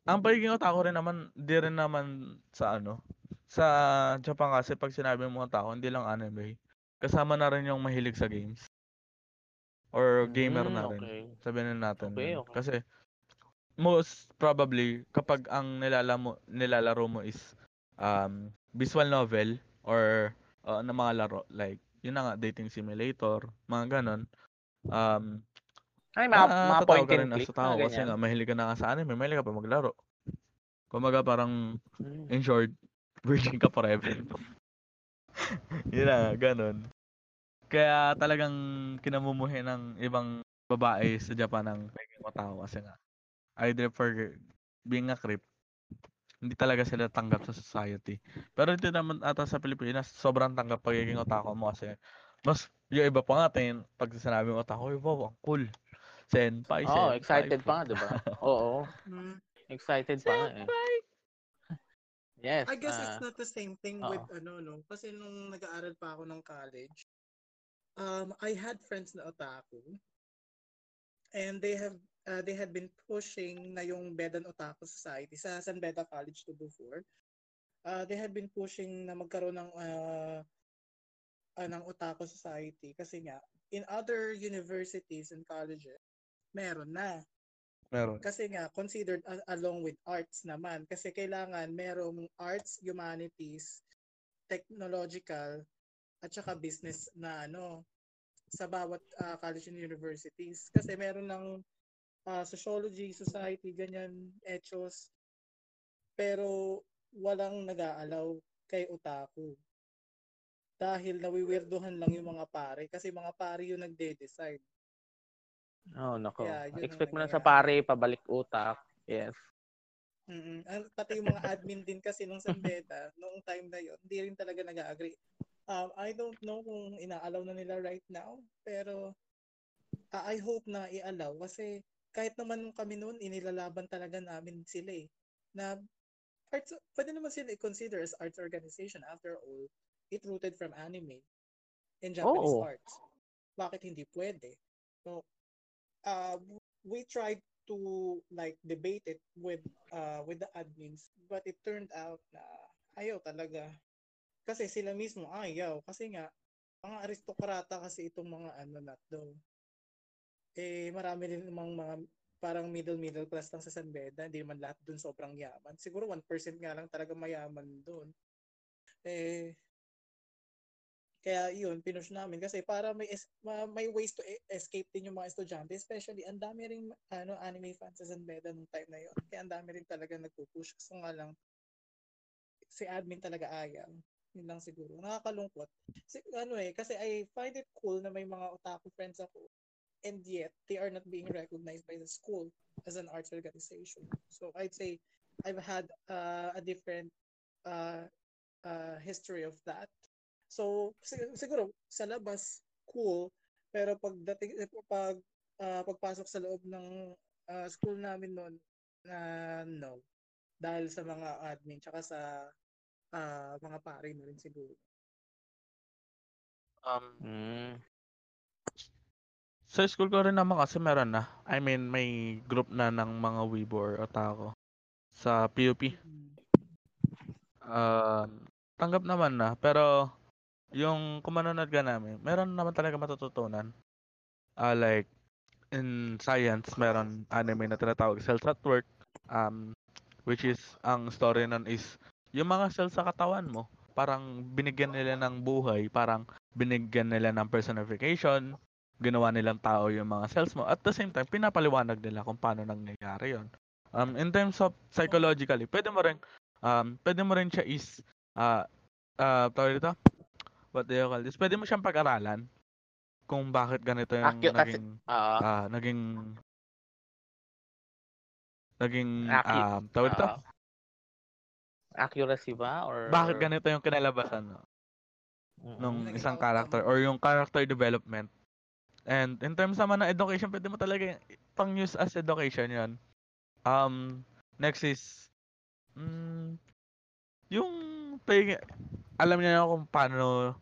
ang pagiging otaku rin naman, di rin naman sa ano, sa Japan kasi pag sinabi mo otaku, hindi lang anime. Kasama na rin yung mahilig sa games. Or gamer Mm, na rin. okay. Sabihin na natin. Okay, okay. Kasi most probably kapag ang nilalaro mo, nilalaro mo is um visual novel or uh, na mga laro like yun na nga dating simulator, mga ganon. Um Ay, mga, ah, mga point and click. tao mga kasi nga mahilig ka na nga sa anime, mahilig ka pa maglaro. Kumaga parang Mm. in short, virgin ka forever. yun na, nga, ganon. Kaya talagang kinamumuhi ng ibang babae sa Japan ng pagiging otaku kasi nga either for being a creep, hindi talaga sila tanggap sa society. Pero dito naman ata sa Pilipinas, sobrang tanggap pagiging otaku mo kasi mas yung iba pa nga tin pag sinabi mo otaku, wow, ang cool. Senpai, senpai. excited pa nga, di ba? Oo, Mm, excited pa nga eh. Yes. I guess ah, it's not the same thing oo. with ano no kasi nung nag-aaral pa ako ng college um I had friends na otaku and they have uh, they had been pushing na yung Bedan Otaku Society sa San Beda College to before uh, they had been pushing na magkaroon ng uh, uh, ng Otaku Society kasi nga in other universities and colleges meron na. Meron. kasi nga considered a- along with arts naman. Kasi kailangan merong arts, humanities, technological at saka business na ano sa bawat ah, college and universities. Kasi meron ng ah, sociology, society, ganyan, ethos pero walang nag-aalaw kay otaku dahil nawiwirduhan lang yung mga pare kasi mga pare yung nagde-decide Oh, nako. Yeah, Expect mo na sa pare, pabalik utak. Yes. Mm. Ang pati yung mga admin din kasi nung San Beda, noong time na yon, hindi rin talaga nag-agree. Um, I don't know kung inaalaw na nila right now, pero uh, I hope na i-allow kasi kahit naman nung kami noon, inilalaban talaga namin sila eh. Na arts, pwede naman sila i-consider as arts organization after all, it rooted from anime and Japanese Oo. arts. Bakit hindi pwede? So, uh, we tried to like debate it with uh with the admins but it turned out na ayaw talaga kasi sila mismo ayaw kasi nga mga aristokrata kasi itong mga ano na to eh marami rin namang mga parang middle middle class lang sa San Beda hindi naman lahat dun sobrang yaman siguro 1% nga lang talaga mayaman dun eh kaya yun, pinush namin kasi para may es- ma- may ways to e- escape din yung mga estudyante, especially ang dami ring ano anime fans sa San Beda nung time na yun. Kaya ang dami rin talaga nagpo-push. Kaso nga lang si admin talaga ayaw. Yun lang siguro. Nakakalungkot. Si, ano eh, kasi I find it cool na may mga otaku friends ako and yet they are not being recognized by the school as an arts organization. So I'd say I've had uh, a different uh, uh, history of that. So sig- siguro sa labas cool pero pagdating pag uh, pagpasok sa loob ng uh, school namin noon na uh, no dahil sa mga admin tsaka sa uh, mga pare na rin siguro. Um, Mm. Sa school ko rin naman kasi meron na. I mean, may group na ng mga Weibo or Otaku sa PUP. Uh, tanggap naman na. Pero, yung kumanunod ka namin, meron naman talaga matututunan. Uh, like, in science, meron anime na tinatawag Cells at Work. Um, which is, ang story nun is, yung mga cells sa katawan mo, parang binigyan nila ng buhay, parang binigyan nila ng personification, ginawa nilang tao yung mga cells mo. At the same time, pinapaliwanag nila kung paano nangyayari yon. Um, in terms of psychologically, pwede mo rin, um, pwede mo rin siya is, uh, uh, tawag dito, what do you call this? Pwede mo siyang pag-aralan kung bakit ganito yung Accu- kasi- naging, Ah, ah, naging, naging, Accu- um, tawag dito, ah. accuracy ba or bakit ganito yung kinalabasan no? Mm-mm. nung isang character or yung character development. And in terms naman ng education, pwede mo talaga pang use as education yon. Um, next is, mm, yung, pay, alam niyo na kung paano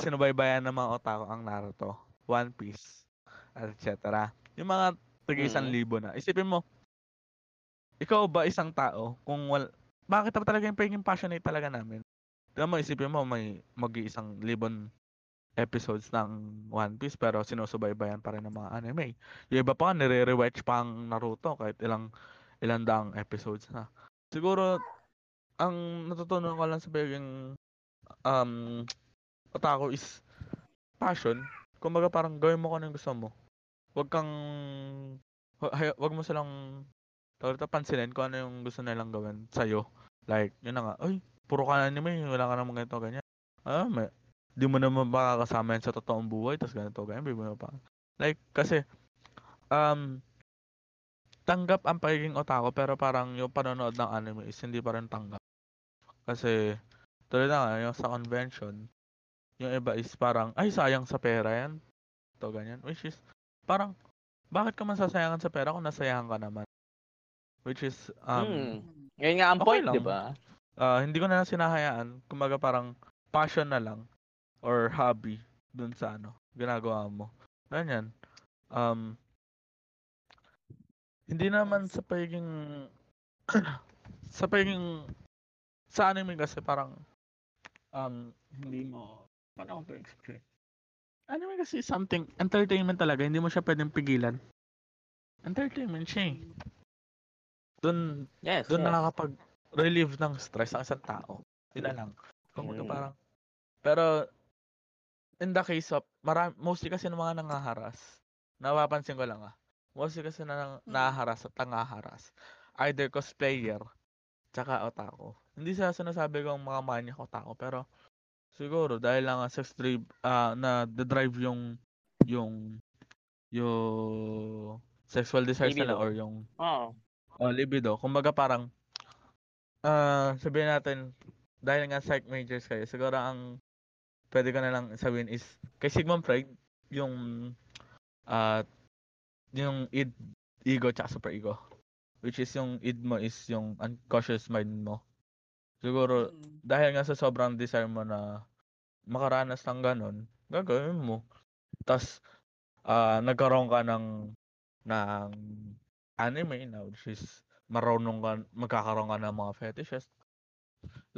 sinubaybayan ng mga otaku ang Naruto, One Piece, etc. Yung mga taga isang Mm. libo na. Isipin mo, ikaw ba isang tao, kung wal, bakit ba talaga yung pagiging passionate talaga namin? Diba mo, isipin mo, may mag-iisang libon episodes ng One Piece pero sinusubaybayan pa rin ng mga anime. Yung iba pa, nire-rewatch pa ang Naruto kahit ilang ilang daang episodes na. Siguro, ang natutunan ko lang sa pagiging um, otaku is passion. Kumbaga parang gawin mo kung ano yung gusto mo. Huwag kang, huwag mo silang tawag ito, pansinin kung ano yung gusto nilang gawin sa'yo. Like, yun na nga, ay, puro ka anime, wala ka naman ganito, ganyan. Ah, may, di mo naman makakasama yan sa totoong buhay, tapos ganito, ganyan, bibigyan mo pa. Like, kasi, um, tanggap ang pagiging otaku, pero parang yung panonood ng anime is hindi pa rin tanggap. Kasi, tuloy na nga, yung sa convention, yung iba is parang, ay, sayang sa pera yan. Ito, ganyan. Which is, parang, bakit ka man sasayangan sa pera kung nasayahan ka naman? Which is, um, Hmm. Ngayon nga ang Okay point, lang. di ba? ah, hindi ko na lang sinahayaan. Kumbaga parang passion na lang or hobby dun sa ano, ginagawa mo. Ganyan. Um, hindi naman sa pagiging sa pagiging sa anime kasi parang um, hindi mo paano ko to explain? Anime kasi something entertainment talaga, hindi mo siya pwedeng pigilan. Entertainment siya eh. Dun, Yes. doon yes. nakakapag-relieve ng stress ang isang tao. Yun lang. Kung Mm. parang, pero, in the case of, marami, mostly kasi ng mga nangaharas, napapansin ko lang ah, mostly kasi na nang, Mm. nahaharas at nangaharas, either cosplayer, tsaka otaku. Hindi sa sinasabi kong mga manyak otaku, pero, siguro, dahil lang ang sex drive, ah, na the-drive yung, yung, yung, sexual desires nila or yung Oo. Oh, libido. Kumbaga parang ah sabihin natin dahil nga psych majors kayo, siguro ang pwede ko na lang sabihin is kay Sigmund Freud yung ah yung id ego tsaka super ego which is yung id mo is yung unconscious mind mo. Siguro Mm. dahil nga sa sobrang desire mo na makaranas ng ganun, gagawin mo. Tapos, ah nagkaroon ka ng, ng anime na, which is, marunong ka, magkakaroon ka ng mga fetishes.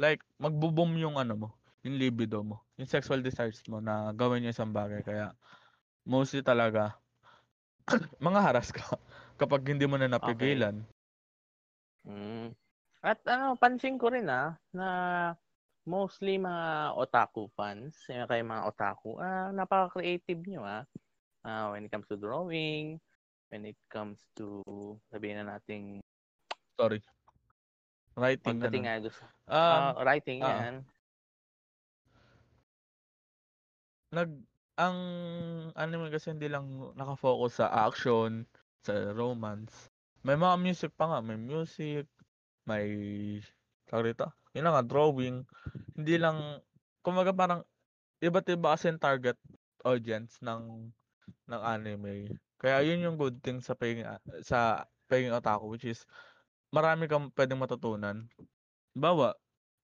Like, magbo-boom yung ano mo, yung libido mo, yung sexual desires mo na gawin yung isang bagay. Kaya, mostly talaga, mga haras ka kapag hindi mo na napigilan. Mm. At ano, pansin ko rin ah, na mostly mga otaku fans, yung kayo mga otaku, ah, napaka-creative nyo ah. Ah, when it comes to drawing, when it comes to, sabihin na nating, Sorry. Writing, Pagdating ganun. nga doon Um, ah, writing ah. yan. Nag ang anime kasi hindi lang nakafocus sa action, sa romance. May mga music pa nga, may music, may tawag dito, yun nga, drawing. Hindi lang, kumaga parang iba't iba kasi yung target audience ng ng anime. Kaya yun yung good thing sa paying sa paying otaku which is marami kang pwedeng matutunan. Bawa,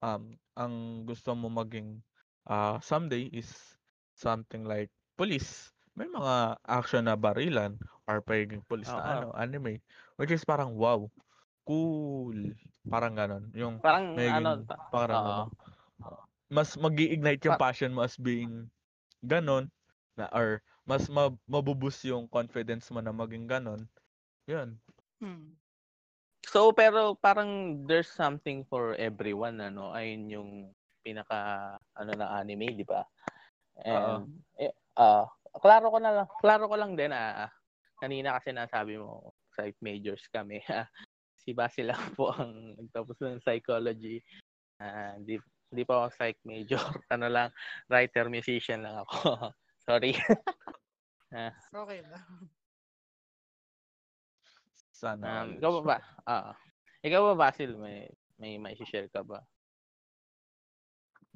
um, ang gusto mo maging ah someday is something like police. May mga action na barilan or pagiging police na ano, anime. Which is parang wow, cool. Parang ganon. Yung Parang magiging ano, parang ano, mas mag ignite yung Pa- passion mo as being ganon na or mas ma- mabuboost yung confidence mo na maging ganon. Yun. Hmm. So pero parang there's something for everyone ano. Ayun yung pinaka ano na anime, di ba? And eh, ah, klaro ko na lang, klaro ko lang din ah, kanina kasi nasabi mo psych majors kami. si Basil lang po ang nagtapos ng psychology. Ah, di di pa ako psych major. ano lang, writer musician lang ako. Sorry. Okay na. Sana. Um, ikaw ba ba? Ah. ikaw ba Basil may may may share ka ba?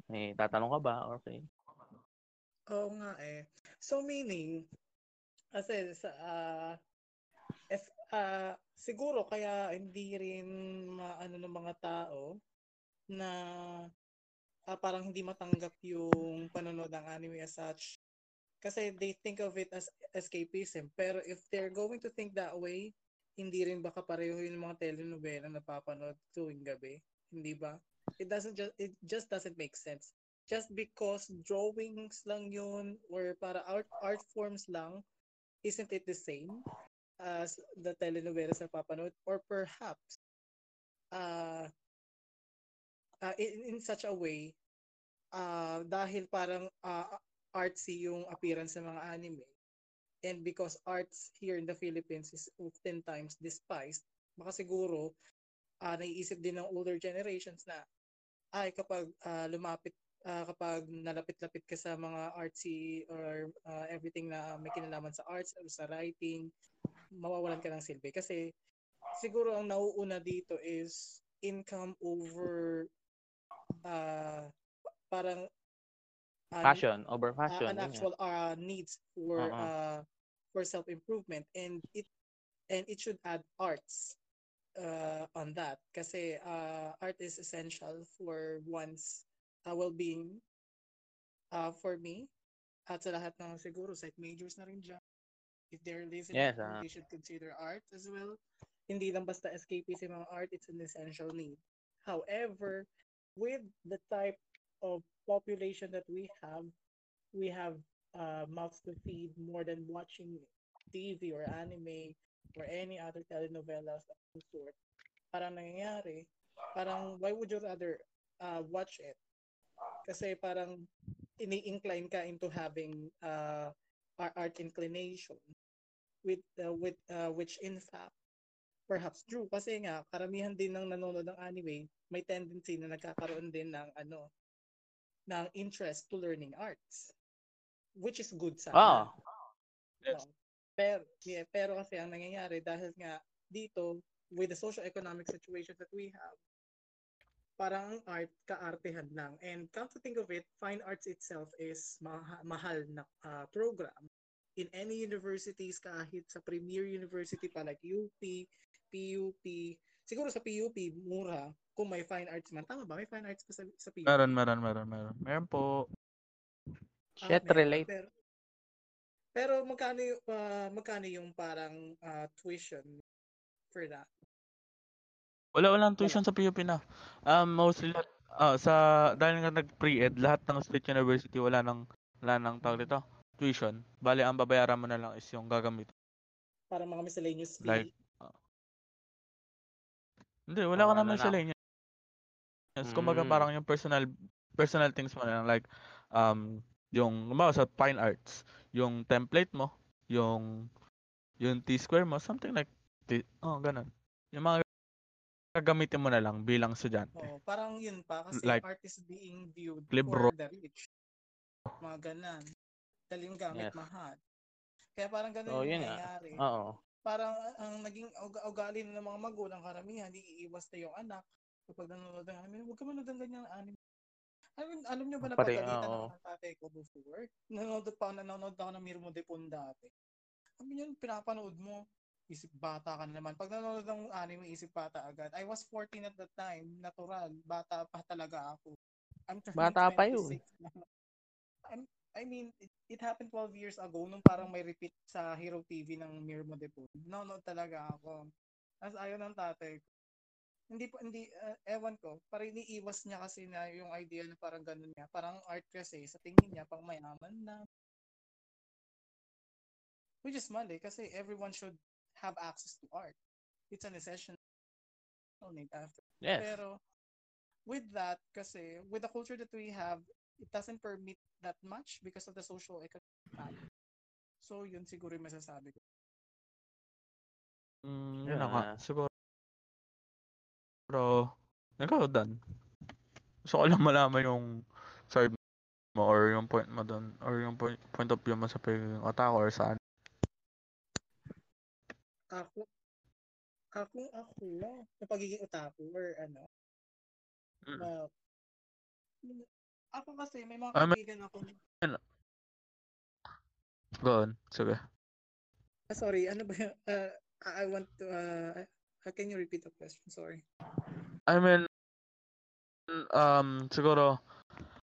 May tatanong ka ba? Okay. Oo nga eh. So meaning, kasi sa ah if, ah, siguro kaya hindi rin maano ng mga tao na ah, parang hindi matanggap yung panonood ng anime as such kasi they think of it as escapism. Pero if they're going to think that way, hindi rin baka pareho yung mga telenovela na papanood tuwing gabi. Hindi ba? It doesn't just it just doesn't make sense. Just because drawings lang yun or para art art forms lang, isn't it the same as the telenovelas na papanood? Or perhaps uh, uh, in, in such a way, uh, dahil parang uh, artsy yung appearance ng mga anime, and because arts here in the Philippines is oftentimes despised, baka siguro uh, naiisip din ng older generations na ay kapag uh, lumapit uh, kapag nalapit-lapit ka sa mga artsy or uh, everything na may kinalaman sa arts or sa writing, mawawalan ka ng silbi. Kasi siguro ang nauuna dito is income over uh, parang uh, Fashion, over uh, fashion. an actual uh, needs for Oo. uh, for self improvement and it and it should add arts uh, on that kasi uh, art is essential for one's uh, well-being uh, for me at sa lahat ng siguro psych majors na rin dyan if they're listening Yes, ah. they should consider art as well hindi lang basta escapism ang art it's an essential need however with the type of population that we have we have uh, mouths to feed more than watching TV or anime or any other telenovelas of some sort. Parang nangyayari, parang why would you rather uh, watch it? Kasi parang ini-incline ka into having uh, ar- art inclination with uh, with uh, which in fact perhaps true kasi nga karamihan din ng nanonood ng anime may tendency na nagkakaroon din ng ano ng interest to learning arts which is good sana. Ah, Yes. Oo. Pero, yeah, pero kasi ang nangyayari dahil nga dito with the socio-economic situation that we have, parang ang art kaartehan lang. And come to think of it, fine arts itself is maha- mahal na ah, program. In any universities, kahit sa premier university pa like UP, PUP, siguro sa PUP, mura, kung may fine arts man. Tama ba? May fine arts pa sa, sa PUP? Meron, meron, meron, meron. Meron po. Ah, shit meron. relate. Pero, pero magkano yung, ah, magkano yung parang ah, tuition for that? Wala walang tuition sa PUP na. Um mostly lahat ah, sa dahil nga nag-pre-ed lahat ng state university wala nang wala nang tawag dito tuition. Bali ang babayaran mo na lang is yung gagamit. Para mga miscellaneous fee. Like Hindi, wala Oo, ka ano naman lane. Yes, kumbaga Mm. parang yung personal personal things mo na lang like um yung kumbaga sa fine arts, yung template mo, yung yung T-square mo, something like T, oh ganun. Yung mga gagamitin mo na lang bilang estudyante. Oo, parang yun pa kasi Like, art is being viewed libro. for the rich. Mga ganan. Daling gamit Yes. mahal. Kaya parang ganun Oo, yung nangyayari. Oo. Parang ang naging uga- ugali ng mga magulang karamihan, iiwas na yung anak kapag nanonood ng anime. Huwag ka manood ng ganyan anime. I mean, alam niyo ba na pagalitan ako ng tatay ko before? Nanonood pa ako, nanonood ako ng Mirmo de Pon dati. Sabi niya, pinapanood mo, isip bata ka na naman. Pag nanonood ng anime, isip bata agad. I was 14 at that time, natural. Bata pa talaga ako. I'm Bata pa yun. 26 na. I'm, I mean, it, it happened 12 years ago nung parang may repeat sa Hero TV ng Mirmo de Pon. Nanonood talaga ako. As ayaw ng tatay ko. Hindi po, hindi, uh, ewan ko, parang iniiwas niya kasi na yung idea na parang ganun niya. Parang art kasi, sa tingin niya, pang mayaman na. Which is mali kasi everyone should have access to art. It's a necessity. No need after. Yes. Pero, with that, kasi, with the culture that we have, it doesn't permit that much because of the social economic. So, yun siguro yung masasabi ko. Mm, Yun na. Siguro. Pero, ikaw, Dan. Gusto ko lang malaman yung side mo or yung point mo doon or yung point, point of view mo sa pagiging otaku or saan. Ako, ako, ako, na pagiging otaku or ano, Mm. na, ako kasi, may mga Ah, kaibigan ako, Go on. Sige. ah, sorry, ano ba yun? Uh, I want to, uh, can you repeat the question? Sorry. I mean, um, siguro,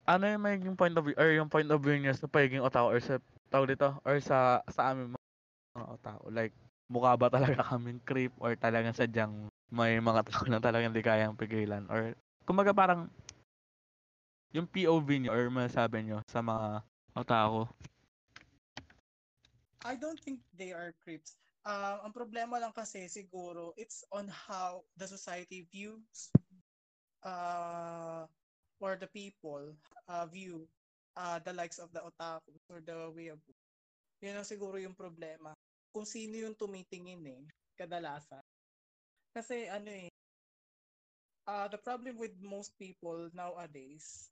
ano yung magiging point of view, or yung point of view niya sa pagiging otaku or sa, tawag dito, or sa, sa amin mga otaku. Like, mukha ba talaga kaming creep or talagang sadyang may mga tao na talagang di kayang pigilan or kumaga parang yung POV niyo or masasabi niyo sa mga otaku. I don't think they are creeps. Uh, ang problema lang kasi siguro it's on how the society views uh, or the people uh, view uh, the likes of the otaku or the of yun ang siguro yung problema. Kung sino yung tumitingin eh, kadalasan. Kasi ano eh, uh, the problem with most people nowadays,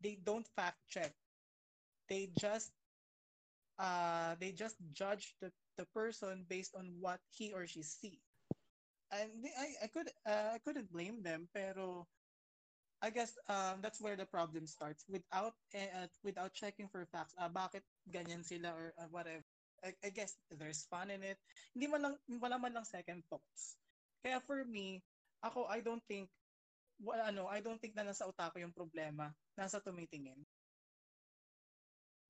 they don't fact check. They just uh, they just judge the, the person based on what he or she see. And they- I, I could uh, I couldn't blame them, pero I guess um, that's where the problem starts without uh, without checking for facts. Ah, bakit ganyan sila or uh, whatever. I, I guess there's fun in it. Hindi man lang wala man lang second thoughts. Kaya for me, ako I don't think wala ano, I don't think na nasa otaku yung problema. Nasa tumitingin.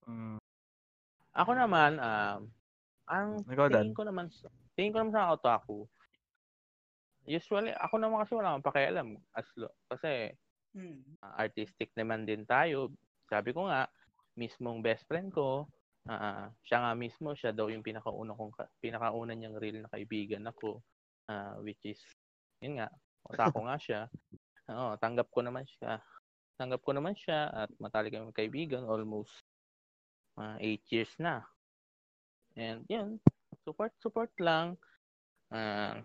Mm. Ako naman, um, ang Ikaw, tingin ko naman, sa- tingin ko naman sa otaku, usually, ako naman kasi wala akong pakialam. As lo, kasi Hmm. uh, artistic naman din tayo. Sabi ko nga, mismong best friend ko, ah, siya nga mismo, siya daw yung pinakauna kong, ka- pinakauna niyang real na kaibigan ako, ah, which is, yun nga, otako nga siya. Oo, tanggap ko naman siya. Tanggap ko naman siya at matalik kami kaibigan almost ah, eight years na. And yun, support, support lang. Ah,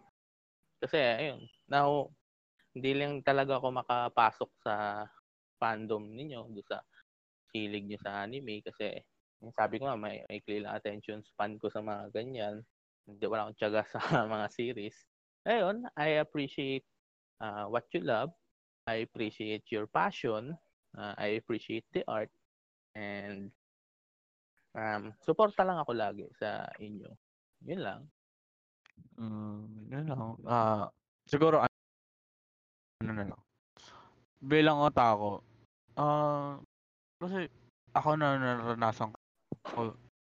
kasi, ayun, now, hindi lang talaga ako makapasok sa fandom ninyo, do sa hilig nyo sa anime kasi sabi ko nga, may, may lang attention span ko sa mga ganyan. Hindi wala akong tiyaga sa mga series. Ayun, I appreciate uh, what you love. I appreciate your passion. Uh, I appreciate the art. And um, suporta lang ako lagi sa inyo. Yun lang. Mm, yun lang. Ah, siguro ano na lang. Bilang otaku, ah kasi ako na naranasan ko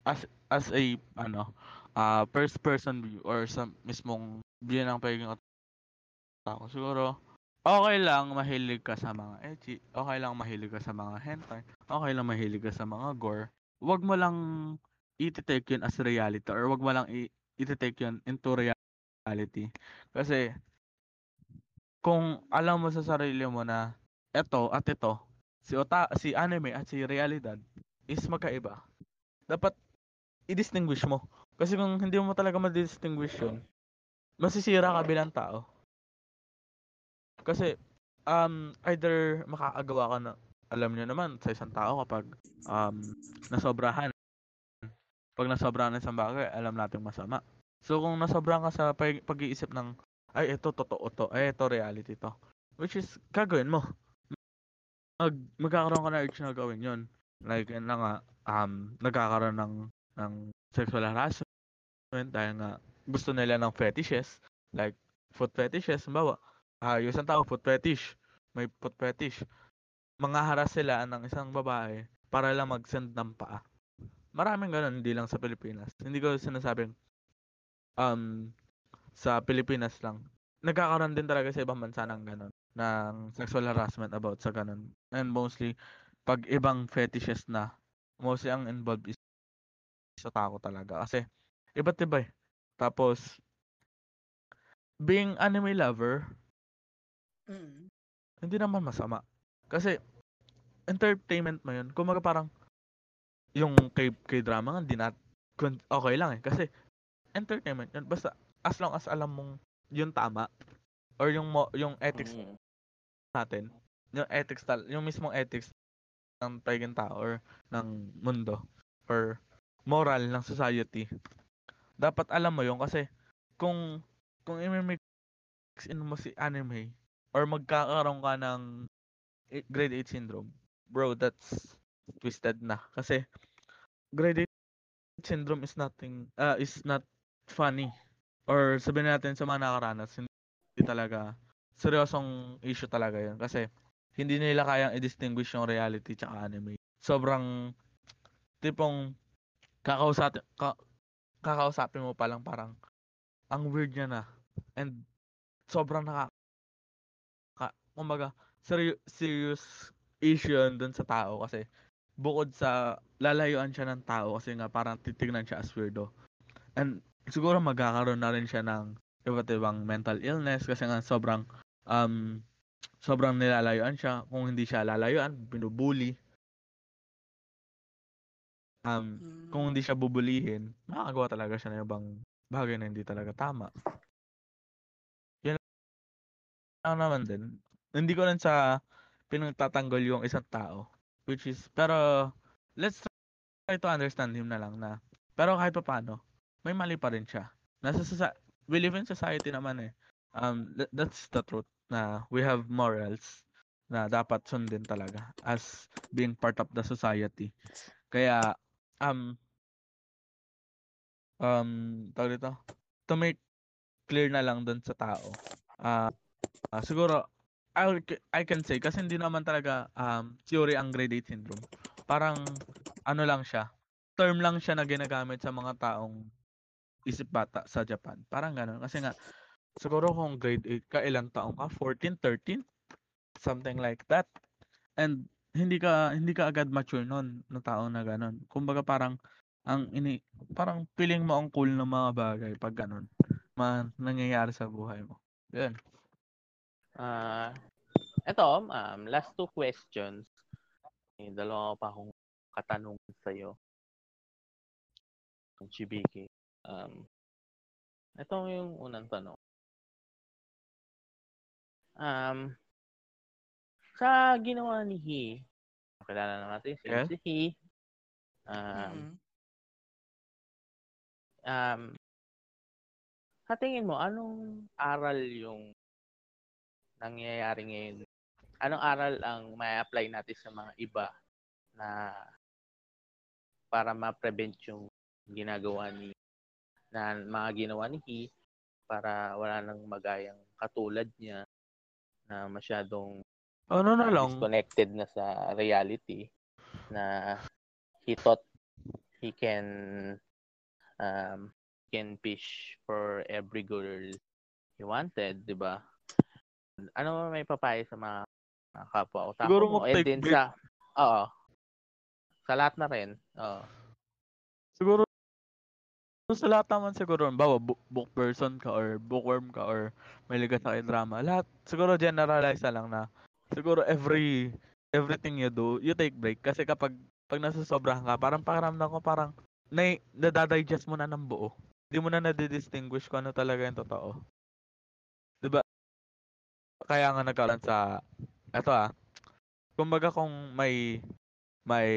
as as a ano, ah first person view or sa mismong view ng pagiging otaku. Siguro okay lang mahilig ka sa mga ecchi, okay lang mahilig ka sa mga hentai, okay lang mahilig ka sa mga gore. Huwag mo lang i-take yun as reality or wag mo lang i-take yun into reality. Kasi kung alam mo sa sarili mo na eto at ito, si ota si anime at si realidad is magkaiba. Dapat i-distinguish mo. Kasi kung hindi mo talaga ma-distinguish yun, masisira ka bilang tao. Kasi, um, either makakagawa ka na, alam nyo naman, sa isang tao kapag um, nasobrahan, pag nasobrahan ng isang bagay, alam natin masama. So, kung nasobrahan ka sa pag- pag-iisip ng, ay, ito, totoo to, ay, ito, reality to. Which is, gagawin mo. Mag, magkakaroon ka na urge na gawin yun. Like, yun na nga, um, nagkakaroon ng, ng sexual harassment dahil nga gusto nila ng fetishes. Like, foot fetishes, bawa, ah, yung isang tao, foot fetish, may foot fetish. Mga haras sila ng isang babae para lang mag-send ng paa. Maraming ganun, hindi lang sa Pilipinas. Hindi ko sinasabing um, sa Pilipinas lang. Nagkakaroon din talaga sa ibang bansa ng ganun, ng sexual harassment about sa ganun. And mostly, pag ibang fetishes na, mostly ang involved is sa tao talaga. Kasi, iba't iba eh. Tapos, being anime lover, Mm. hindi naman masama. Kasi, entertainment mo yun. Kumaga parang, yung kay, kay drama nga, hindi na, okay lang eh. Kasi, entertainment yun. Basta, as long as alam mong yung tama, or yung mo, yung ethics Mm. natin, yung ethics, tal- yung mismong ethics ng tao, or ng mundo, or moral ng society, dapat alam mo yun kasi, kung, kung i-mix in mo si anime, or magkakaroon ka ng grade 8 syndrome, bro, that's twisted na. Kasi, grade 8 syndrome is nothing, uh, is not funny. Or sabihin natin sa mga nakaranas, hindi talaga, seryosong issue talaga yun. Kasi, hindi nila kayang i-distinguish yung reality tsaka anime. Sobrang, tipong, kakausapin, ka, kakausapin mo pa lang parang, ang weird niya na. And, sobrang naka, ka, kumbaga, seri- serious issue yun dun sa tao kasi bukod sa lalayuan siya ng tao kasi nga parang titignan siya as weirdo. And siguro magkakaroon na rin siya ng iba't ibang mental illness kasi nga sobrang um sobrang nilalayuan siya. Kung hindi siya lalayuan, binubuli. Um, Mm. kung hindi siya bubulihin, makakagawa talaga siya ng ibang bagay na hindi talaga tama. Yun lang naman din. Hindi ko rin sa pinagtatanggol yung isang tao. Which is, pero, let's try to understand him na lang na, pero kahit pa paano, may mali pa rin siya. Nasa soci- we live in society naman eh. Um, th- that's the truth na we have morals na dapat sundin talaga as being part of the society. Kaya, um, um, tawag dito, to make clear na lang dun sa tao. Ah, ah, siguro, I, I can say, kasi hindi naman talaga um, theory ang grade 8 syndrome. Parang, ano lang siya, term lang siya na ginagamit sa mga taong isip bata sa Japan. Parang ganun. Kasi nga, siguro kung grade 8 ka, ilang taong ka? 14, 13? Something like that. And, hindi ka hindi ka agad mature noon na tao na ganun. Kumbaga parang ang ini parang feeling mo ang cool ng mga bagay pag ganun. Man nangyayari sa buhay mo. Yan. Ah, eto, um, last two questions. May dalawa pa akong katanungan sa'yo. Chibiki. Um, ito yung unang tanong. Um, sa ginawa ni He, kilala na natin si, Yes. si He, um, Mm. um, sa tingin mo, anong aral yung nangyayari ngayon? Anong aral ang may apply natin sa mga iba na para ma-prevent yung ginagawa ni na mga ginawa ni He para wala nang magayang katulad niya na masyadong Ano na uh, lang, disconnected na sa reality na he thought he can um can fish for every girl he wanted, 'di ba? Ano may papayo sa mga, mga kapwa otaku Siguro mo? And break. sa Oo. Sa lahat na rin. Oo. siguro sa lahat naman siguro, bawa book, person ka or bookworm ka or may ligat sa drama, lahat siguro generalize na lang na siguro every everything you do, you take break kasi kapag pag nasusobrahan ka, parang pakiramdam ko parang na nadadigest mo na ng buo. Hindi mo na nadidistinguish kung ano talaga yung totoo. 'Di ba? kaya nga nagkaroon sa eto ah. Kumbaga kung may may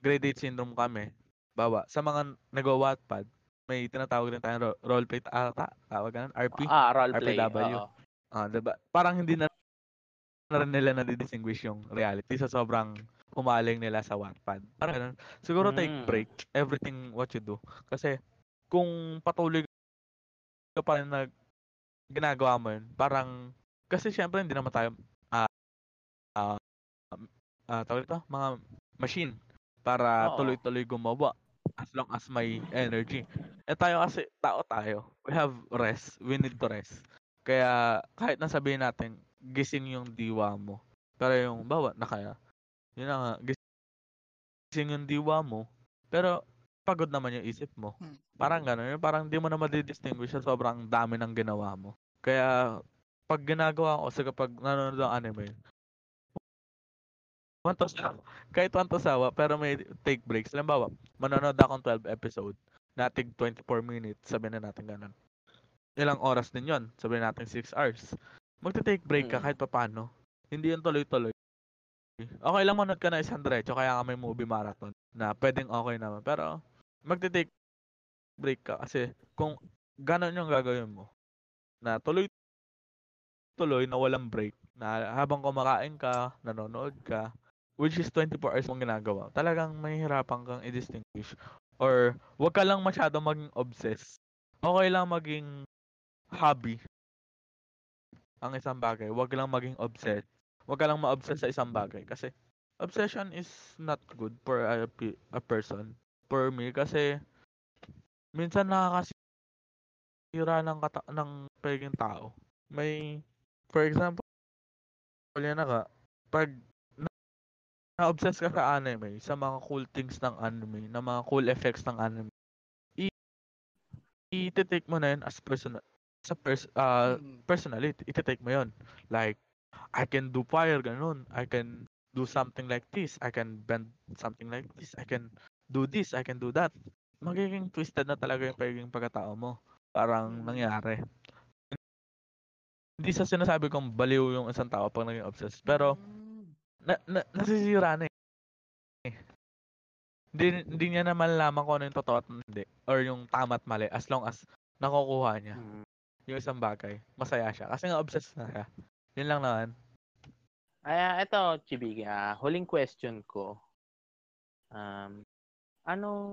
grade 8 syndrome kami, bawa sa mga nagwa-Wattpad, may tinatawag din tayong ro- roleplay ata, tawag ganun, RP. Ah, roleplay. RPW. Oo. Ah, 'di ba? Parang hindi na na rin nila na-distinguish yung reality sa sobrang humaling nila sa Wattpad. Parang ganun. Siguro take Mm. break everything what you do. Kasi kung patuloy ka pa rin na ginagawa mo yun, parang kasi syempre hindi naman tayo ah ah ah, tawag ito, mga machine para Oo. tuloy-tuloy gumawa as long as may energy. Eh tayo kasi tao tayo. We have rest. We need to rest. Kaya kahit na sabihin natin gising yung diwa mo. Pero yung bawa na kaya yun na nga gising yung diwa mo. Pero pagod naman yung isip mo. Hmm. Parang gano'n. Parang di mo na madidistinguish sa sobrang dami ng ginawa mo. Kaya pag ginagawa ko kasi kapag nanonood ng anime, sawa, kahit one to sawa, pero may take breaks. Halimbawa, manonood akong 12 episode, natig 24 minutes, sabihin na natin ganun. Ilang oras din yon sabihin natin 6 hours. Magte-take break ka kahit papano. Hindi yun tuloy-tuloy. Okay lang manood ka na isang diretso, kaya nga may movie marathon na pwedeng okay naman. Pero magte-take break ka kasi kung ganon yung gagawin mo, na tuloy tuloy na walang break, na habang kumakain ka, nanonood ka, which is 24 hours mong ginagawa, talagang mahihirapan kang i-distinguish. Or, wag ka lang masyado maging obsessed. Okay lang maging hobby ang isang bagay. Wag lang maging obsessed. Wag ka lang ma-obsess sa isang bagay. Kasi, obsession is not good for a, a person. For me, kasi, minsan nakakasira ng, kata- ng pagiging tao. May, for example, yan na ka, pag na-obsess ka sa anime, sa mga cool things ng anime, na mga cool effects ng anime, i- i-take mo na yun as personal, sa pers Mm. personally, iti-take mo yun. Like, I can do fire, ganun. I can do something like this. I can bend something like this. I can do this. I can do that. Magiging twisted na talaga yung pagiging pagkatao mo. Parang Mm. nangyari. Hindi sa sinasabi kong baliw yung isang tao pag naging obsessed. Pero, Mm. Na, na, nasisira na eh. Hindi, hindi niya na malalaman kung ano yung totoo at hindi. Or yung tama at mali. As long as nakukuha niya Mm. yung isang bagay. Masaya siya. Kasi nga obsessed na siya. Yun lang naman. Ay, ah, ito, Chibigi, ah, huling question ko. Um, anong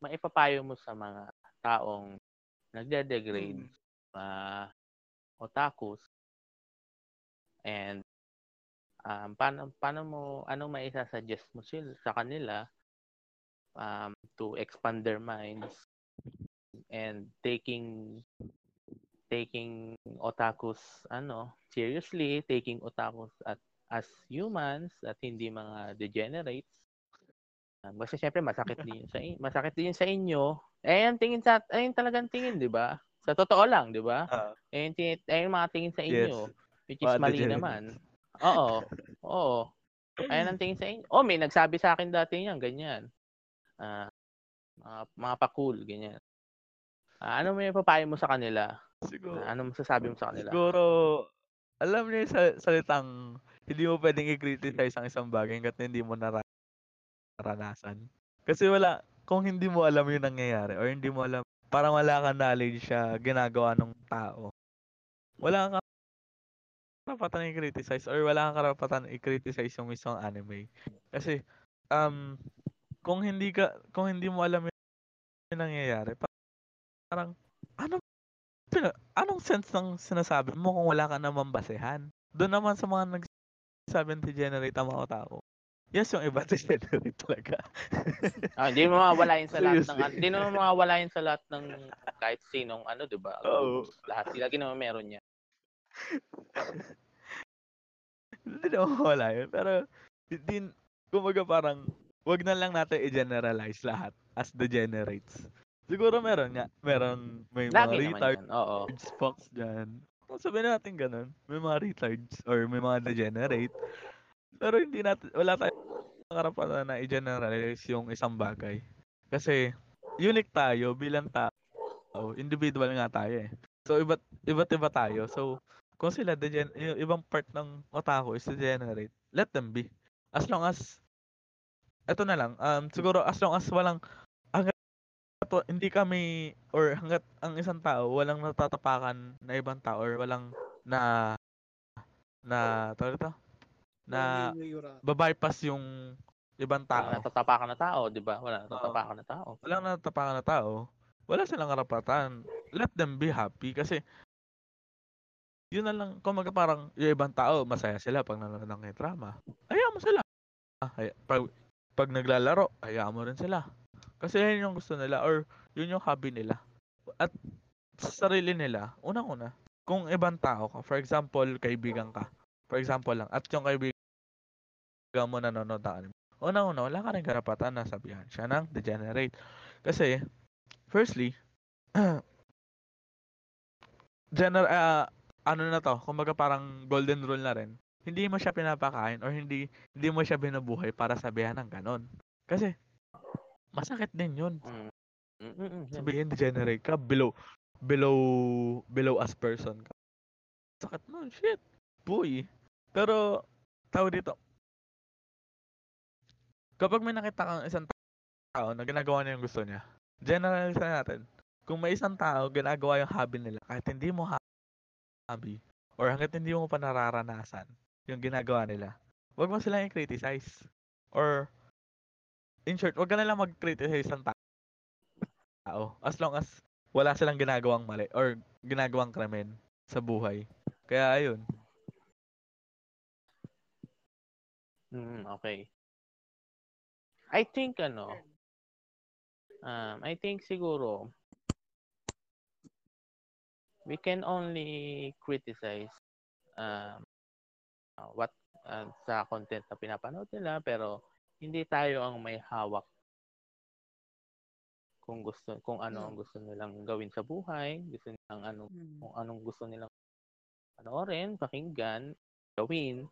maipapayo mo sa mga taong nagde-degrade Mm. uh, otakus and um, paano, paano mo, anong maisasuggest mo sila sa kanila um, to expand their minds and taking taking otakus ano seriously taking otakus at as humans at hindi mga degenerates? Um, kasi syempre masakit din sa in- masakit din sa inyo. Eh ang tingin sa ayun talagang tingin di ba? Sa totoo lang di ba? Eh yung, tingin, eh, yung mga tingin sa inyo which is mali naman oo oo ayun ang tingin sa inyo oh may nagsabi sa akin dati yan ganyan Ah, mga, mga pa-cool ganyan Ah, ano may papayo mo sa kanila Siguro. Ah, ano masasabi mo sa kanila Siguro, alam niyo yung sa- salitang hindi mo pwedeng i-criticize ang isang bagay hanggat hindi mo nara- naranasan. Kasi wala, kung hindi mo alam yung nangyayari or hindi mo alam, parang wala kang knowledge siya ginagawa ng tao. Wala kang karapatan i-criticize or wala kang karapatan i-criticize yung mismong anime. Kasi, um, kung hindi ka, kung hindi mo alam yung nangyayari, pa- parang, ano, pina- anong sense ng sinasabi mo kung wala ka namang basehan? Doon naman sa mga nagsasabi ng degenerate ang mga tao. Yes, yung iba degenerate talaga. Ah, hindi mo mawawala yun sa lahat ng hindi mo mawawala yun sa lahat ng kahit sinong ano, 'di ba? Oo. Lahat sila ginawa meron niya. Hindi na mawala yun. Pero, din, kumbaga parang, wag na lang natin i-generalize lahat as degenerates. Siguro meron nga. Meron, may mga Lagi naman retard, yan. Oo. Fox dyan. Sabihin natin ganun, may mga retards or may mga degenerate. Pero hindi natin, wala tayong karapatan na i-generalize yung isang bagay. Kasi, unique tayo bilang tao. Individual nga tayo eh. So, iba't, iba't iba tayo. So, kung sila degen yung ibang part ng otaku is degenerate, let them be. As long as eto na lang, um siguro as long as walang hanggat hindi kami or hanggat ang isang tao walang natatapakan na ibang tao or walang na na tawag ito na babypass yung ibang tao. Wala natatapakan na tao, di ba? Wala natatapakan na tao. Walang natatapakan na tao. Wala silang karapatan. Let them be happy kasi yun na lang, kung maga parang yung ibang tao, masaya sila pag nanonood ng drama. Hayaan mo sila. Ay, pag, pag naglalaro, hayaan mo rin sila. Kasi yun yung gusto nila or yun yung hobby nila. At sa sarili nila, unang-una, kung ibang tao ka, for example, kaibigan ka, for example lang, at yung kaibigan mo nanonood ng anime, unang-una, wala ka rin karapatan na sabihan siya ng degenerate. Kasi, firstly, gener uh, ano na to, kumbaga parang golden rule na rin. Hindi mo siya pinapakain or hindi hindi mo siya binubuhay para sabihan ng ganon. Kasi masakit din 'yun. Mm. Mm-mm. Sabihin degenerate ka below below below as person ka. Sakit nun, shit. Boy. Pero tao dito. Kapag may nakita kang isang tao na ginagawa niya yung gusto niya, generalize natin. Kung may isang tao ginagawa yung hobby nila, kahit hindi mo hobby, or hanggat hindi mo pa nararanasan yung ginagawa nila, wag mo silang i-criticize. Or, in short, wag ka na lang mag-criticize ng tao. As long as wala silang ginagawang mali or ginagawang krimen sa buhay. Kaya ayun. Mm, okay. I think ano, um, I think siguro we can only criticize um, uh, what uh, sa content na pinapanood nila pero hindi tayo ang may hawak kung gusto kung ano ang gusto nilang gawin sa buhay, gusto nilang ano Hmm. kung anong gusto nilang panoorin, pakinggan, gawin.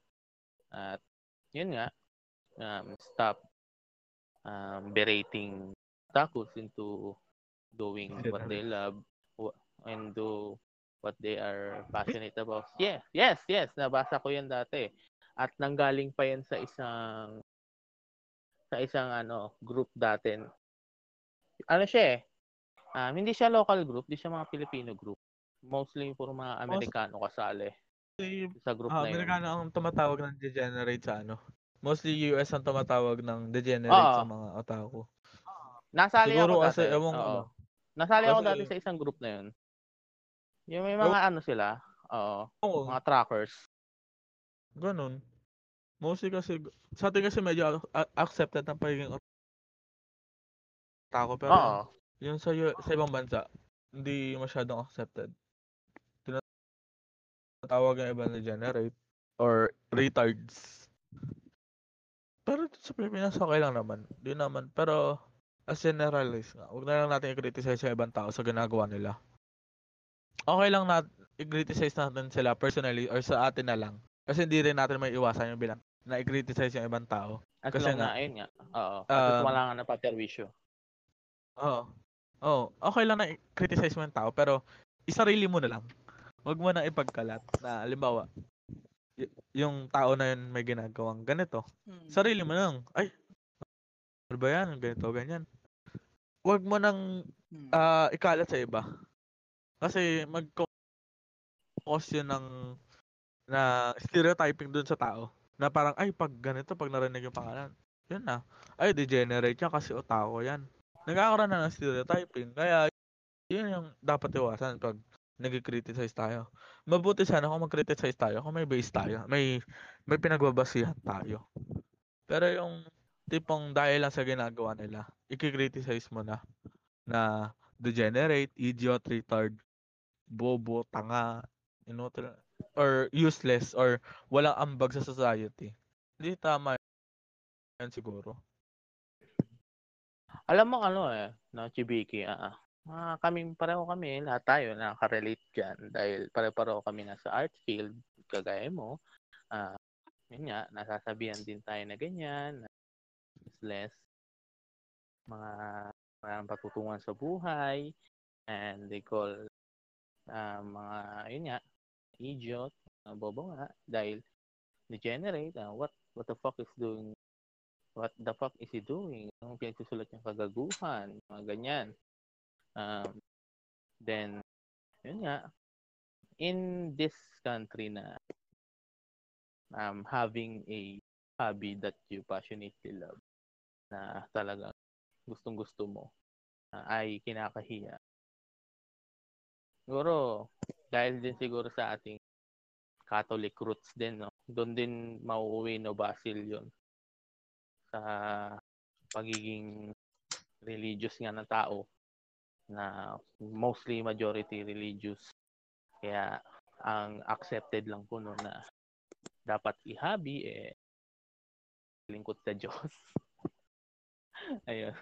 At yun nga um, stop um, berating otakus into doing what they love and do what they are passionate about. Yeah, yes, yes, nabasa ko 'yan dati. At nanggaling pa 'yan sa isang sa isang ano group dati. Ano siya eh? Um, hindi siya local group, hindi siya mga Filipino group. Mostly puro mga Amerikano kasali Kasi, sa group ah, na yun. Amerikano ang tumatawag ng degenerate sa ano. Mostly US ang tumatawag ng degenerate Oo. sa mga otaku. Nasali Siguro ako kasi, dati. ewan ko Oo. Nasali ako Kasi- dati sa isang group na yun. Yung may mga ano sila, oo, Oo, mga trackers. ganun. Mostly kasi, sa atin kasi medyo accepted ng pagiging otaku. Pero Oo. yung sa, sa ibang bansa, hindi masyadong accepted. Tinatawag yung iba na generate or retards. Pero sa Pilipinas, okay lang naman. Di naman. Pero, as generalize nga, huwag na lang natin i-criticize yung ibang tao sa ginagawa nila. Okay lang na i-criticize natin sila personally or sa atin na lang. Kasi hindi rin natin may iwasan yung bilang na i-criticize yung ibang tao. As Kasi long nga, na, ayun nga. Oo. At um, wala nga na paperwisyo. Oo. Oo. Okay lang na i-criticize mo yung tao, pero isarili mo na lang. Huwag mo na ipagkalat na, halimbawa, y- yung tao na yun may ginagawang ganito. Hmm. Sarili mo na lang. Ay, ano ba yan? Ganito, ganyan. Huwag mo nang Hmm. ah, ikalat sa iba. Kasi mag-cause yun ng na stereotyping dun sa tao. Na parang, ay, pag ganito, pag narinig yung pangalan, yun na. Ay, degenerate yan kasi otako yan. Nagkakaroon na ng stereotyping. Kaya, yun yung dapat iwasan pag nag-criticize tayo. Mabuti sana kung mag-criticize tayo, kung may base tayo, may may pinagbabasihan tayo. Pero yung tipong dahil lang sa ginagawa nila, i-criticize mo na na degenerate, idiot, retard, bobo, tanga, you know, or useless, or walang ambag sa society. Hindi tama yan siguro. Alam mo ano eh, no, Chibiki, ah, ah. Ah, kaming pareho kami, lahat tayo nakaka-relate dyan dahil pare-pareho kami nasa art field, kagaya mo. Ah, yun nga, nasasabihan din tayo na ganyan, na useless, mga parang patutungan sa buhay, and they call ah, mga, yun nga, idiot, uh, bobo nga, dahil degenerate, uh, what what the fuck is doing what the fuck is he doing? Anong pinagsusulat niyang kagaguhan? Mga ganyan. Um, then, yun nga, in this country na um, having a hobby that you passionately love, na talagang gustong gusto mo, uh, ay kinakahiya. Siguro, dahil din siguro sa ating Catholic roots din, no? Doon din mauuwi no Basil yon sa pagiging religious nga ng tao na mostly majority religious. Kaya ang accepted lang po no na dapat ihabi eh lingkod sa Diyos. Ayun.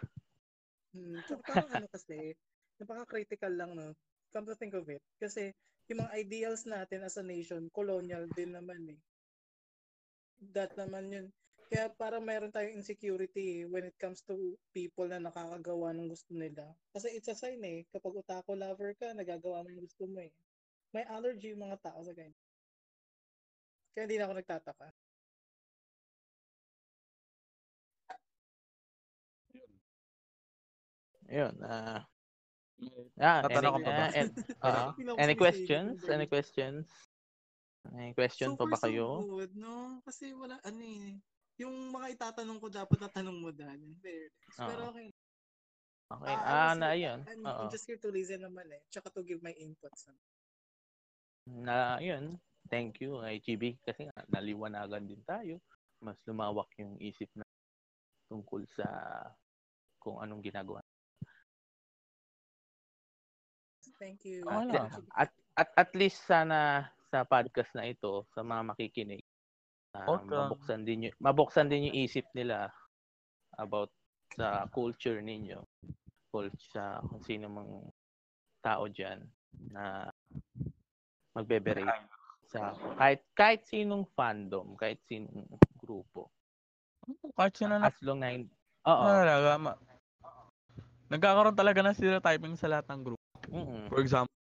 Hmm, so parang ano kasi, napaka-critical lang no. Come to think of it. Kasi yung mga ideals natin as a nation, colonial din naman eh. That naman yun. Kaya para mayroon tayong insecurity when it comes to people na nakakagawa ng gusto nila. Kasi it's a sign eh. Kapag utako lover ka, nagagawa mo yung gusto mo eh. May allergy yung mga tao sa ganyan. Kaya hindi na ako nagtataka. Yun. Uh, ah, any, ka pa ba? uh, and, uh, any questions? Any questions? Any question so pa ba kayo? So good, no? Kasi wala, ano eh. Yung mga itatanong ko dapat tatanong mo. Oo. Pero okay. Okay. Ah, Ah, na honestly, yun. I'm. I'm just here to listen naman eh. Tsaka to give my inputs. Na yun. Thank you kay GB kasi nga naliwanagan din tayo. Mas lumawak yung isip na tungkol sa kung anong ginagawa. Thank you. At, lang. at, at, at least sana sa podcast na ito, sa mga makikinig, Okay. mabuksan din yung, mabuksan din yung isip nila about sa culture ninyo. Culture sa kung sino mang tao dyan na magbeberate sa kahit kahit sinong fandom, kahit sinong grupo. Kahit sino na As long na Oo. talaga, ma- nagkakaroon talaga ng stereotyping sa lahat ng group. Mm-mm. For example,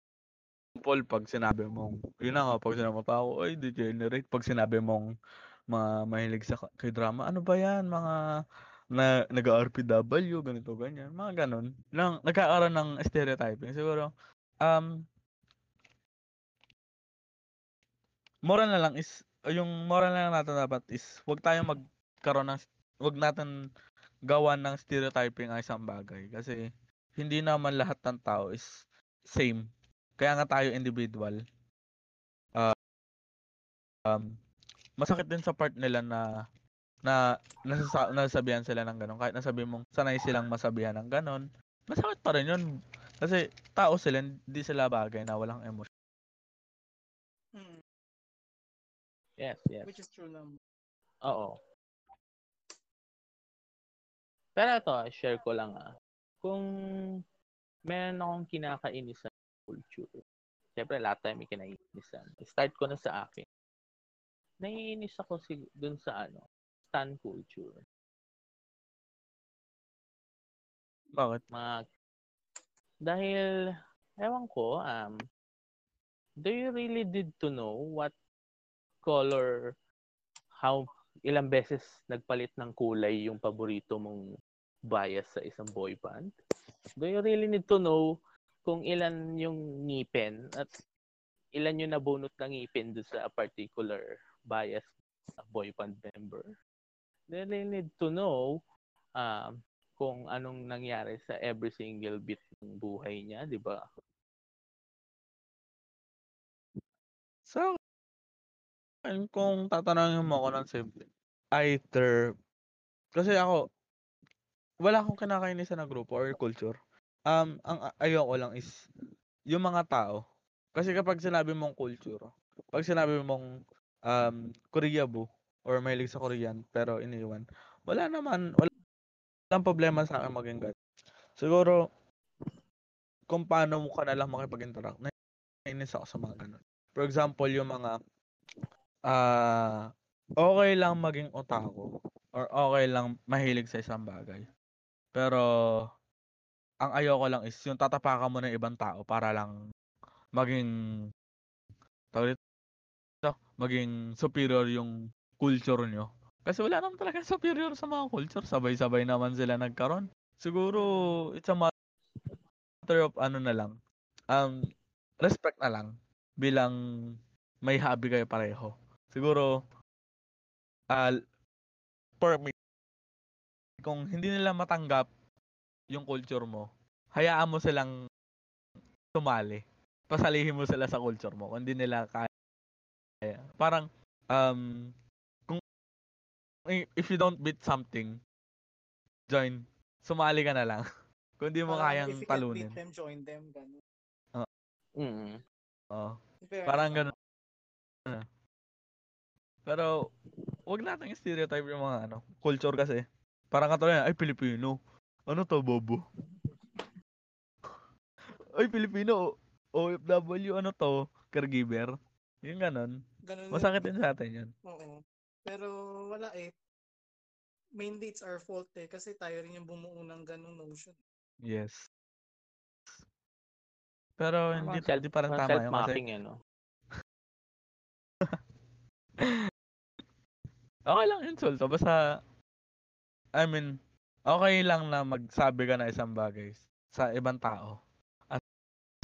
pag sinabi mong, yun na nga, pag sinabi mo tao, ay, degenerate. Pag sinabi mong mga mahilig sa kay drama, ano ba yan? Mga na nag-RPW, ganito, ganyan. Mga ganun. Lang, nagkakaroon ng stereotyping. Siguro, um, moral na lang is, yung moral na lang natin dapat is, wag tayong magkaroon ng, wag natin gawan ng stereotyping ang isang bagay. Kasi, hindi naman lahat ng tao is same. Kaya nga tayo individual. Uh, um, masakit din sa part nila na na nasasa, nasabihan sila ng ganun. Kahit nasabi mong sanay silang masabihan ng ganun, masakit pa rin yun. Kasi tao sila, hindi sila bagay na walang emotion. Hmm. Yes, yes. Which is true naman. Oo. Pero ito, share ko lang ah. Kung meron akong kinakainisan culture, Siyempre, lahat tayo may kinainisan. Start ko na sa akin. Naiinis ako si, dun sa ano, stan culture. Bakit? Mga, dahil, ewan ko, um, do you really need to know what color, how, ilang beses nagpalit ng kulay yung paborito mong bias sa isang boy band? Do you really need to know kung ilan yung ngipin at ilan yung nabunot na ngipin doon sa particular bias boy band member? They really need to know um, kung anong nangyari sa every single bit ng buhay niya, di ba? So, akin, kung tatanungin mo ako ng simple, either, kasi ako, wala akong kinakainisan na grupo or culture. Um, ang ayoko lang is, yung mga tao. Kasi kapag sinabi mong culture, pag sinabi mong um, Koreabo, or mahilig sa Korean, pero iniwan, wala naman, wala walang problema sa akin maging ganun. Siguro, kung paano mo ka na lang makipag-interact, nainis ako sa mga ganun. For example, yung mga ah okay lang maging otaku or okay lang mahilig sa isang bagay. Pero ang ayoko lang is yung tatapakan mo ng ibang tao para lang maging tawag dito, maging superior yung culture nyo. Kasi wala naman talaga superior sa mga culture. Sabay-sabay naman sila nagkaroon. Siguro, it's a matter of ano na lang. Um, respect na lang. Bilang may hobby kayo pareho. Siguro, uh, for me, kung hindi nila matanggap yung culture mo, hayaan mo silang tumali. Pasalihin mo sila sa culture mo kung hindi nila kaya. Parang, um, kung if you don't beat something, join. Sumali ka na lang. kung hindi mo Parang kayang if you talunin. Beat them, join them. Ganun. Mm. Oo. Fair Parang enough. ganun. Pero, wag natin stereotype yung mga ano, culture kasi. Parang katulad yan, ay Pilipino. Ano to, bobo? ay Pilipino, OFW, ano to? Caregiver. Yung ganun. Ganun Masakit din sa atin yun. Oo. Pero wala eh. Mainly it's our fault eh. Kasi tayo rin yung bumuo ng ganung notion. Yes. Pero hindi, Self, hindi parang tama yun kasi self-mocking eh, no? okay lang insulto. Basta, I mean, okay lang na magsabi ka na isang bagay sa ibang tao. As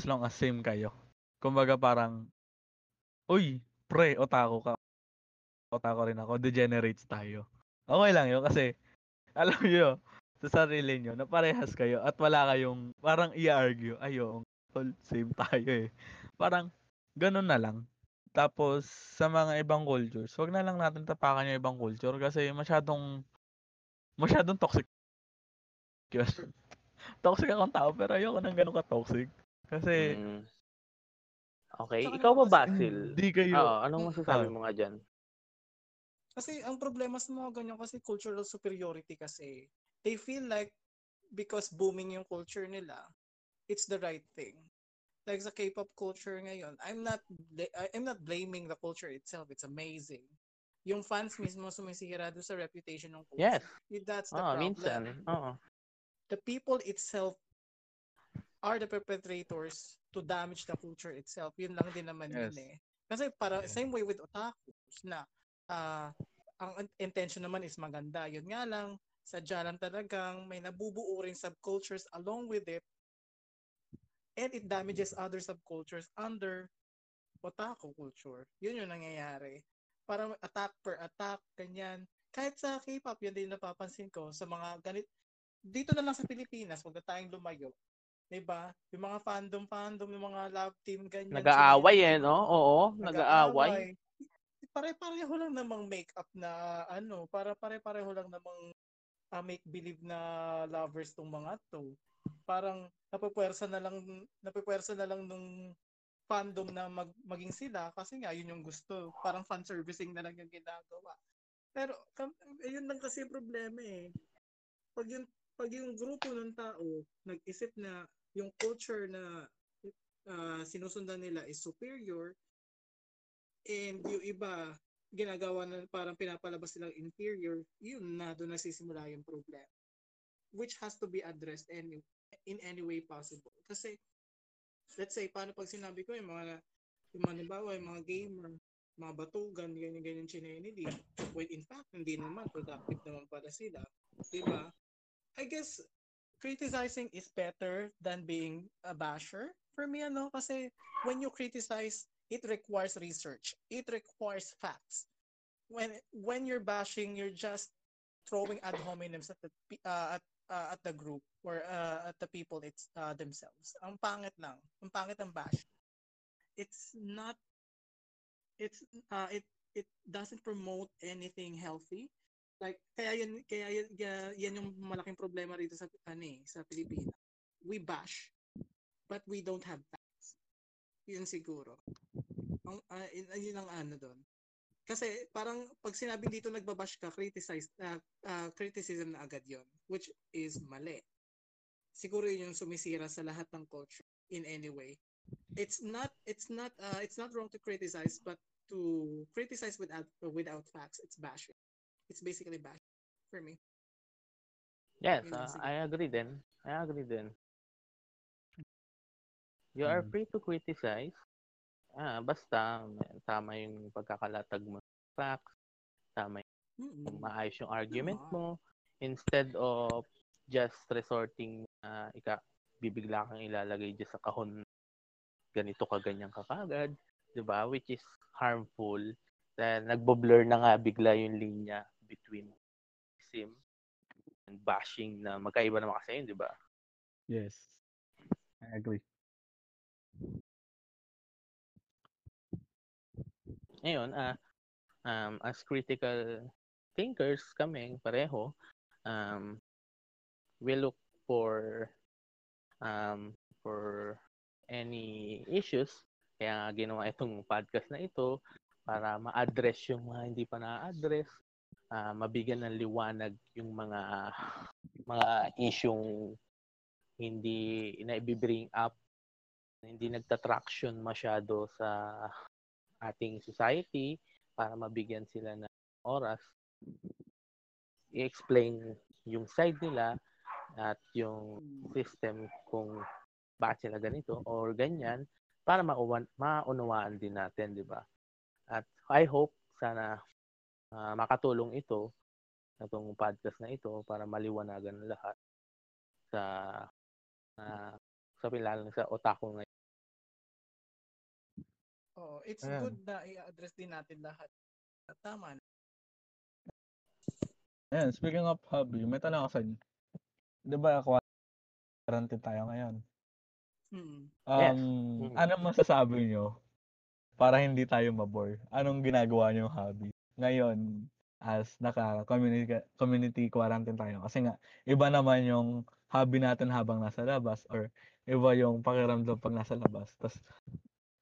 long as same kayo. Kumbaga parang, uy, pre, otaku ka. Otaku rin ako. Degenerates tayo. Okay lang yun kasi, alam nyo, sa sarili nyo, na parehas kayo at wala kayong, parang i-argue, ayo, tol, same tayo eh. Parang, ganun na lang. Tapos, sa mga ibang cultures, wag na lang natin tapakan yung ibang culture kasi masyadong, masyadong toxic. Toxic akong tao, pero ayoko nang ganun ka-toxic. Kasi, Mm. Okay, Tsaka ikaw ba, naman kasi- Basil? hindi kayo, Oo, anong masasabi Ah. mo nga dyan? Kasi ang problema sa mga ganyan kasi cultural superiority kasi they feel like because booming yung culture nila, it's the right thing. Like sa K-pop culture ngayon, I'm not I'm not blaming the culture itself. It's amazing. Yung fans mismo sumisira doon sa reputation ng culture. Yes. That's the Oo, problem. minsan. Oo. The people itself are the perpetrators to damage the culture itself. Yun lang din naman yun Yes. eh. Kasi para Yeah. same way with otakus na ah, ang in- intention naman is maganda. Yun nga lang, sadya lang talagang may nabubuo rin subcultures along with it and it damages other subcultures under otaku culture. Yun yung nangyayari. Parang attack per attack, ganyan. Kahit sa K-pop, yun din napapansin ko sa mga ganit dito na lang sa Pilipinas, wag na tayong lumayo. 'Di ba? Yung mga fandom fandom, yung mga love team ganyan. Nag-aaway eh, no? Oo, nag-aaway. Pare-pareho lang namang make-up na ano, para pare-pareho lang namang ah, make-believe na lovers tong mga to. Parang napupwersa na lang napupwersa na lang nung fandom na mag, maging sila kasi nga yun yung gusto. Parang fan servicing na lang yung ginagawa. Pero kam, yun lang kasi problema eh. Pag yung pag yung grupo ng tao nag-isip na yung culture na ah, sinusundan nila is superior and yung iba ginagawa na parang pinapalabas silang inferior, yun na doon nagsisimula yung problem. Which has to be addressed any, in any way possible. Kasi, let's say, paano pag sinabi ko yung mga, yung mga, halimbawa, yung mga gamer, mga batugan, ganyan-ganyan chinenili. When in fact, hindi naman, productive naman pala sila. Diba? I guess, criticizing is better than being a basher. For me, ano, kasi when you criticize, it requires research. It requires facts. When when you're bashing, you're just throwing ad hominems at the uh, at uh, at the group or uh, at the people it's uh, themselves. Ang pangit lang. Ang pangit ang bash. It's not it's uh, it it doesn't promote anything healthy. Like kaya yan kaya yan, yan yung malaking problema rito sa ano eh, sa Pilipinas. We bash but we don't have facts. Yun siguro. Ang uh, yun ang ano doon. Kasi parang pag sinabing dito nagbabash ka, criticize, uh, uh, criticism na agad yon which is mali. Siguro yun yung sumisira sa lahat ng culture in any way. It's not it's not uh, it's not wrong to criticize but to criticize without without facts, it's bashing. It's basically bashing for me. Yes, siguro. I agree din. I agree din. You are Mm. free to criticize ah, basta tama yung pagkakalatag mo ng facts, tama yung Mm-mm. maayos yung argument mo instead of just resorting na ika bibigla kang ilalagay dyan sa kahon ganito ka ganyan ka kagad, 'di ba? Which is harmful. Dahil nagbo-blur na nga bigla yung linya between sim and bashing na magkaiba naman kasi yun, 'di ba? Yes. I agree. Ngayon, ah um, as critical thinkers kami pareho, um, we look for um, for any issues. Kaya ginawa itong podcast na ito para ma-address yung mga hindi pa na-address, ah, mabigyan ng liwanag yung mga mga isyong hindi na bring up, hindi nagtatraction masyado sa ating society para mabigyan sila ng oras i-explain yung side nila at yung system kung bakit sila ganito or ganyan para mauwan, maunawaan din natin, di ba? At I hope sana ah, makatulong ito itong podcast na ito para maliwanagan lahat sa uh, sa lalo sa otaku ngayon. It's Ayan. good na i-address din natin lahat. Tama na. Ayan, speaking of hobby, may tanong ako sa inyo. Di ba quarantine tayo ngayon? Mm. Yes. Um, Mm. anong masasabi nyo para hindi tayo mabore? Anong ginagawa nyo hobby? Ngayon, as naka-community community quarantine tayo. Kasi nga, iba naman yung hobby natin habang nasa labas or iba yung pakiramdam pag nasa labas. Tapos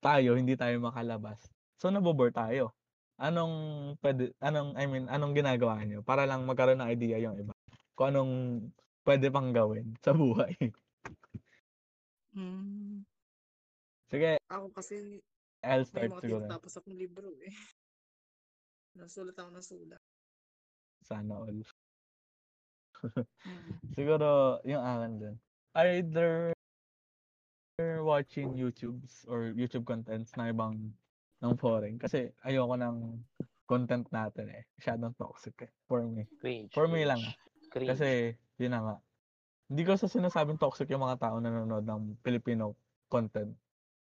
tayo, hindi tayo makalabas. So, nabobore tayo. Anong pwede, anong, I mean, anong ginagawa nyo? Para lang magkaroon ng idea yung iba. Kung anong pwede pang gawin sa buhay. Mm. Sige, Ako kasi I'll may start mga siguro. tinatapos akong libro eh. Nasulat ako ng sulat. Sana all. Mm. Siguro, yung akin din. Either watching YouTubes or YouTube contents na ibang ng foreign. Kasi ayoko ng content natin eh. Masyadong toxic eh. For me. Cringe. For me cringe, lang, Cringe. Kasi, yun na nga. Hindi ko sa sinasabing toxic yung mga tao na nanonood ng Filipino content.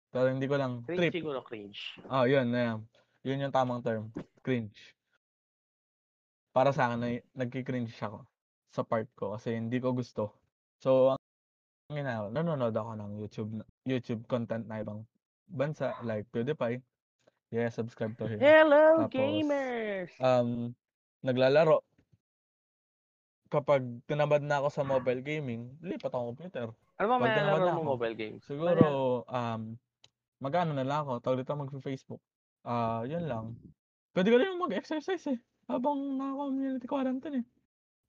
Pero hindi ko lang cringe trip. siguro cringe. Oh, yun, na Yun yung tamang term. Cringe. Para sa akin, na, nagki-cringe ako sa part ko kasi hindi ko gusto. So, ginagawa, nanonood ako ng YouTube YouTube content na ibang bansa like PewDiePie. Yeah, subscribe to him. Hello, Tapos, gamers! Um, naglalaro. Kapag tinamad na ako sa mobile gaming, lipat ako computer. ano ba may laro mo mobile games? Siguro, um, magano na lang ako. Tawag dito mag-Facebook. Ah, yun lang. Pwede ko rin mag-exercise eh. Habang naka-community quarantine eh.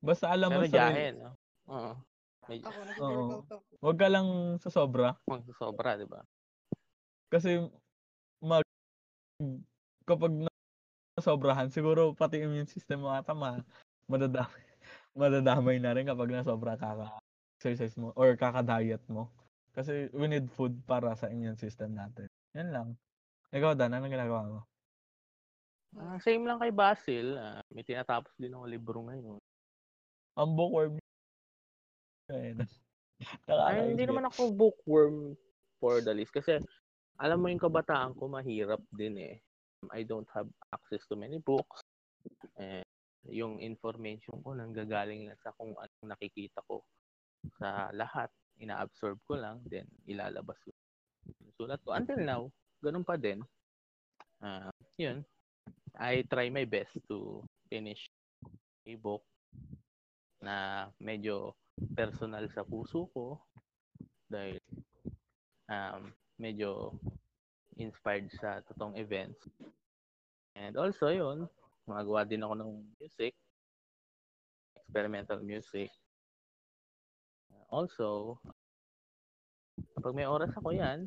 Basta alam mo Pero sa jahe, no? Oo. Medyo Ako, nag-workout ako. Huwag ka lang sa sobra. magsasobra, di ba? Kasi mag kapag nasobrahan, siguro pati immune system mo ata ma madadamay, madadamay na rin kapag nasobra kaka-exercise mo or kaka-diet mo. Kasi we need food para sa immune system natin. Yan lang. Ikaw, Dan, anong ginagawa mo? Ah, same lang kay Basil. ah, may tinatapos din ako libro ngayon. Ang bookworm. Ay, hindi naman ako bookworm for the list. Kasi, alam mo yung kabataan ko, mahirap din eh. I don't have access to many books. Eh, yung information ko nanggagaling lang sa kung anong nakikita ko sa lahat. Ina-absorb ko lang, then ilalabas ko. Sulat ko. Until now, ganun pa din. Ah, yun. I try my best to finish a book na medyo personal sa puso ko dahil um, medyo inspired sa totoong events. And also yun, gumagawa din ako ng music, experimental music. Also, kapag may oras ako yan,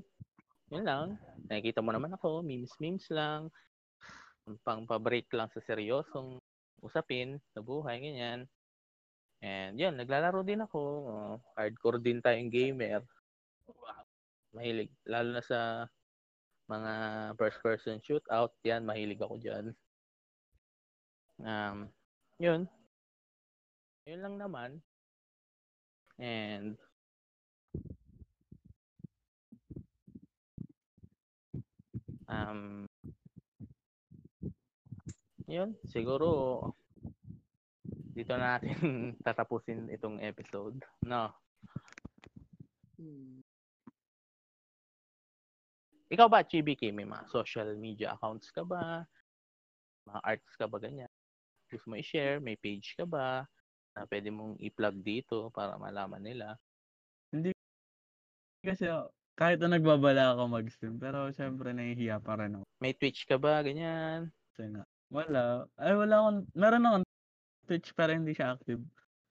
yun lang. Nakikita mo naman ako, memes-memes lang, pang pa-break lang sa seryosong usapin sa buhay, ganyan. And yun, naglalaro din ako. Uh, hardcore din tayong gamer. Mahilig. Lalo na sa mga first person shootout, yan, mahilig ako dyan. Um, yun. Yun lang naman. And um yun, siguro dito na natin tatapusin itong episode. No. Hmm. Ikaw ba, Chibiki, may mga social media accounts ka ba? Mga arts ka ba ganyan? Gusto mo i-share? May page ka ba? Na pwede mong i-plug dito para malaman nila. Kasi oh, kahit na nagbabala ako mag-stream, pero syempre nahihiya pa rin ako. May Twitch ka ba? Ganyan. Kasi nga, wala. Ay, wala akong, meron akong Twitch pero hindi siya active.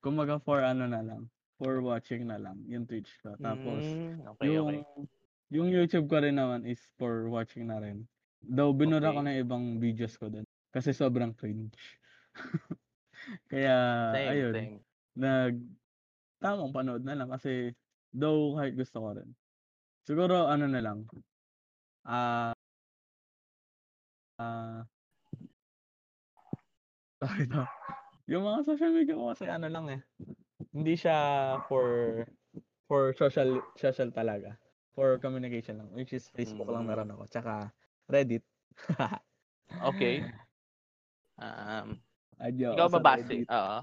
Kumaga for ano na lang, for watching na lang, yung Twitch ko. Tapos, Mm, okay, yung, okay. yung YouTube ko rin naman is for watching na rin. Though, binura ko Okay. na ibang videos ko dun. Kasi sobrang cringe. Kaya, Same, ayun, same. nag, tamang panood na lang kasi, though, kahit gusto ko rin. Siguro, ano na lang, ah, ah, sorry to. Yung mga social media ko kasi ano lang eh. Hindi siya for for social social talaga. For communication lang. Which is Facebook lang Mm. meron ako. Tsaka Reddit. Okay. Um, Adyo ikaw ako ba sa base? Reddit. Oo.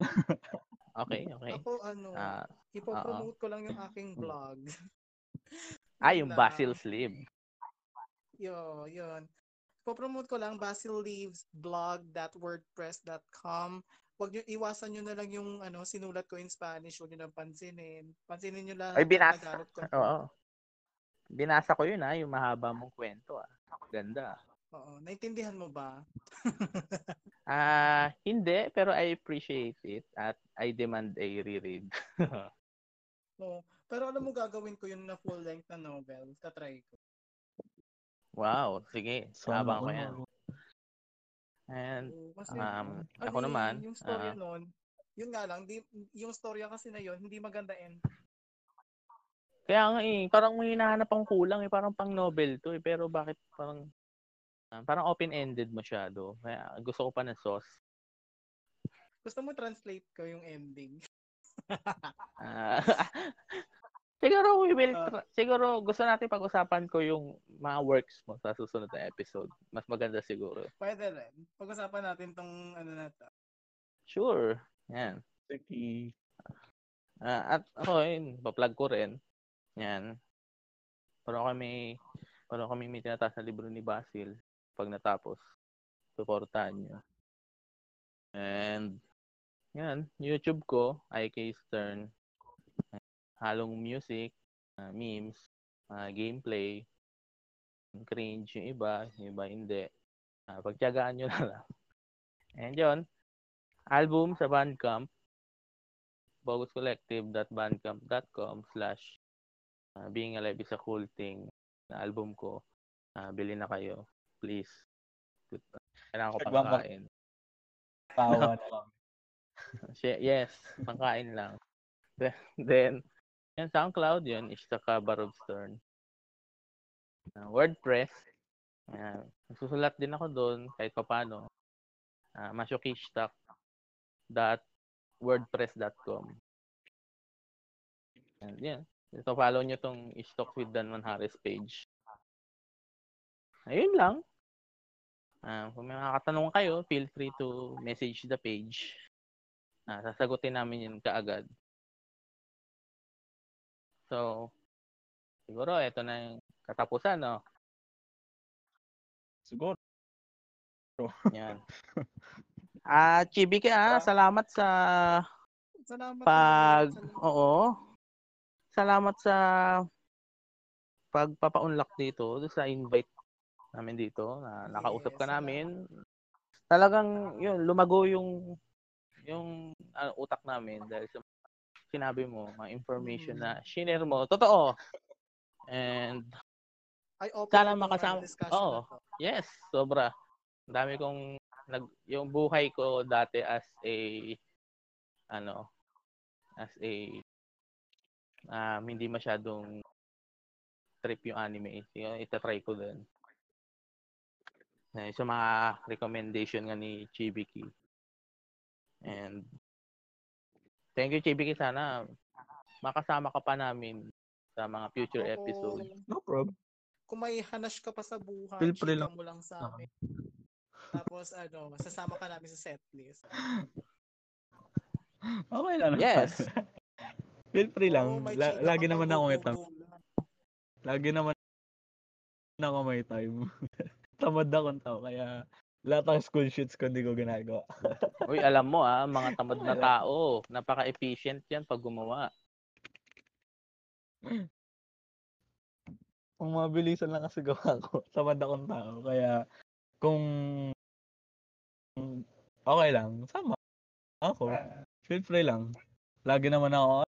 Okay, okay. Ako ano, Ah, ipopromote ko lang yung aking vlog. ah, Yun yung lang. Basil Sleeve. Yo, yun. Ipopromote ko lang basilleavesblog.wordpress.com. Huwag nyo, iwasan nyo na lang yung ano, sinulat ko in Spanish. Huwag nyo nang pansinin. Pansinin nyo lang. Ay, yung binas- Tagalog ko. Oo. Binasa ko yun ah, yung mahaba mong kwento ah. Ganda. Oo. Naintindihan mo ba? Ah, hindi, pero I appreciate it at I demand a reread. Oo. Pero alam mo, gagawin ko yun na full length na novel. Tatry ko. Wow, sige. Sana Habang ko all. yan. And kasi, Um, ano ako eh, naman, yung storya ah, nun, yun nga lang, di, yung storya kasi na yun, hindi maganda end. Kaya nga eh, parang may hinahanap ang kulang eh, parang pang novel to eh, pero bakit parang ah, parang open-ended masyado. Kaya gusto ko pa ng sauce. Gusto mo translate ko yung ending? Ah, siguro we will Ah. tra- siguro gusto natin pag-usapan ko yung mga works mo sa susunod na episode. Mas maganda siguro. Pwede rin. Pag-usapan natin tong ano na to. Sure. Yan. Sige. Ah, at ako yun, pa-plug ko rin. Yan. Pero kami pero kami may tinataas na libro ni Basil pag natapos. Suportahan nyo. And yan, YouTube ko, IK Stern. Halong music, ah, memes, ah, gameplay, cringe yung iba, yung iba hindi. Uh, pagtyagaan nyo na lang. And yun, album sa Bandcamp, boguscollective.bandcamp.com slash uh, being alive is a cool thing na album ko. Uh, bili na kayo. Please. Kailangan ko pangkain. Tawa na lang. Yes, pangkain lang. Then yan, SoundCloud, yun, is the cover of Stern. Uh, WordPress, uh, susulat din ako doon kahit papano. Uh, masyokishtak.wordpress.com And yan. Ito, follow nyo tong Stock with Danman Harris page. Ayun lang. Ah, kung may mga katanungan kayo, feel free to message the page. Ah, sasagutin namin yun kaagad. So, siguro ito na yung katapusan, no? Siguro. Yan. Ah, Chibi ka, ah, salamat sa Salamat. pag Salamat. oo. Salamat sa pagpapaunlak dito sa invite namin dito na nakausap ka namin. Talagang yun lumago yung yung ah, utak namin dahil sa sinabi mo, mga information na share mo. Totoo. And I open Sana makasama- oo. to. Yes, sobra. Ang dami kong nag yung buhay ko dati as a ano as a um, hindi masyadong trip yung anime. Yung itatry ko din. Eh, sa mga recommendation nga ni Chibiki. And thank you Chibiki. Sana makasama ka pa namin sa mga future Oo. episodes. No problem. Kung may hanash ka pa sa buhay, Feel free lang. mo lang sa amin. Tapos ano, sasama ka namin sa setlist. Okay lang. Yes. Feel free lang. May La- chika lagi ka naman pa, ako may time. Lagi naman ako may time. Tamad akong tao. Kaya lahat ng school shoots ko hindi ko ginagawa. Uy, alam mo ah, mga tamad na tao, napaka-efficient yan pag gumawa. Kung mabilisan lang kasi gawa ko, tamad akong tao. Kaya kung okay lang, sama ako. Feel free lang. Lagi naman ako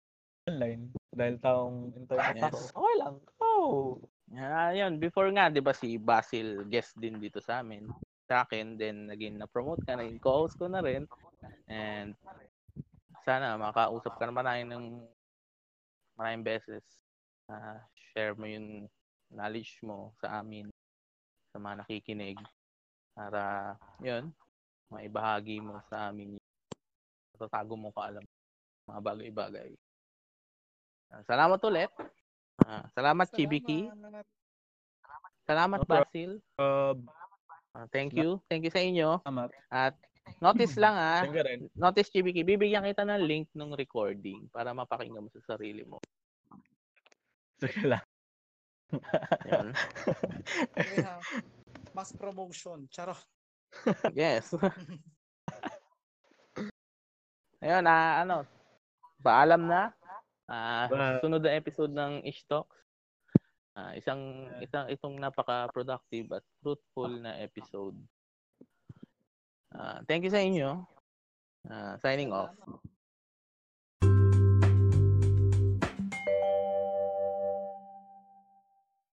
online dahil taong internet Yes. ako. Okay lang. Oh. Ah, yun, before nga, 'di ba si Basil guest din dito sa amin. Sa akin, then naging na-promote ka, naging co-host ko na rin. And sana makausap ka naman namin ng maraming beses. Ah, share mo yung knowledge mo sa amin, sa mga nakikinig. Para, yun, maibahagi mo sa amin yung natatago mo ka alam mga bagay-bagay. Salamat ulit. Ah, salamat, Chibiki. Salamat. Salamat, No problem. Basil. Uh, Ah, thank you. Thank you sa inyo. salamat. At notice lang ah, notice Chibiki, bibigyan kita ng link ng recording para mapakinggan mo sa sarili mo. Sige lang. Mass promotion. Charot. Yes. Ayun, na ano, paalam na. Ah, Bye. sunod na episode ng Ish Talks. Ah, isang isang itong napaka-productive at fruitful na episode. Ah, thank you sa inyo. Ah, signing off.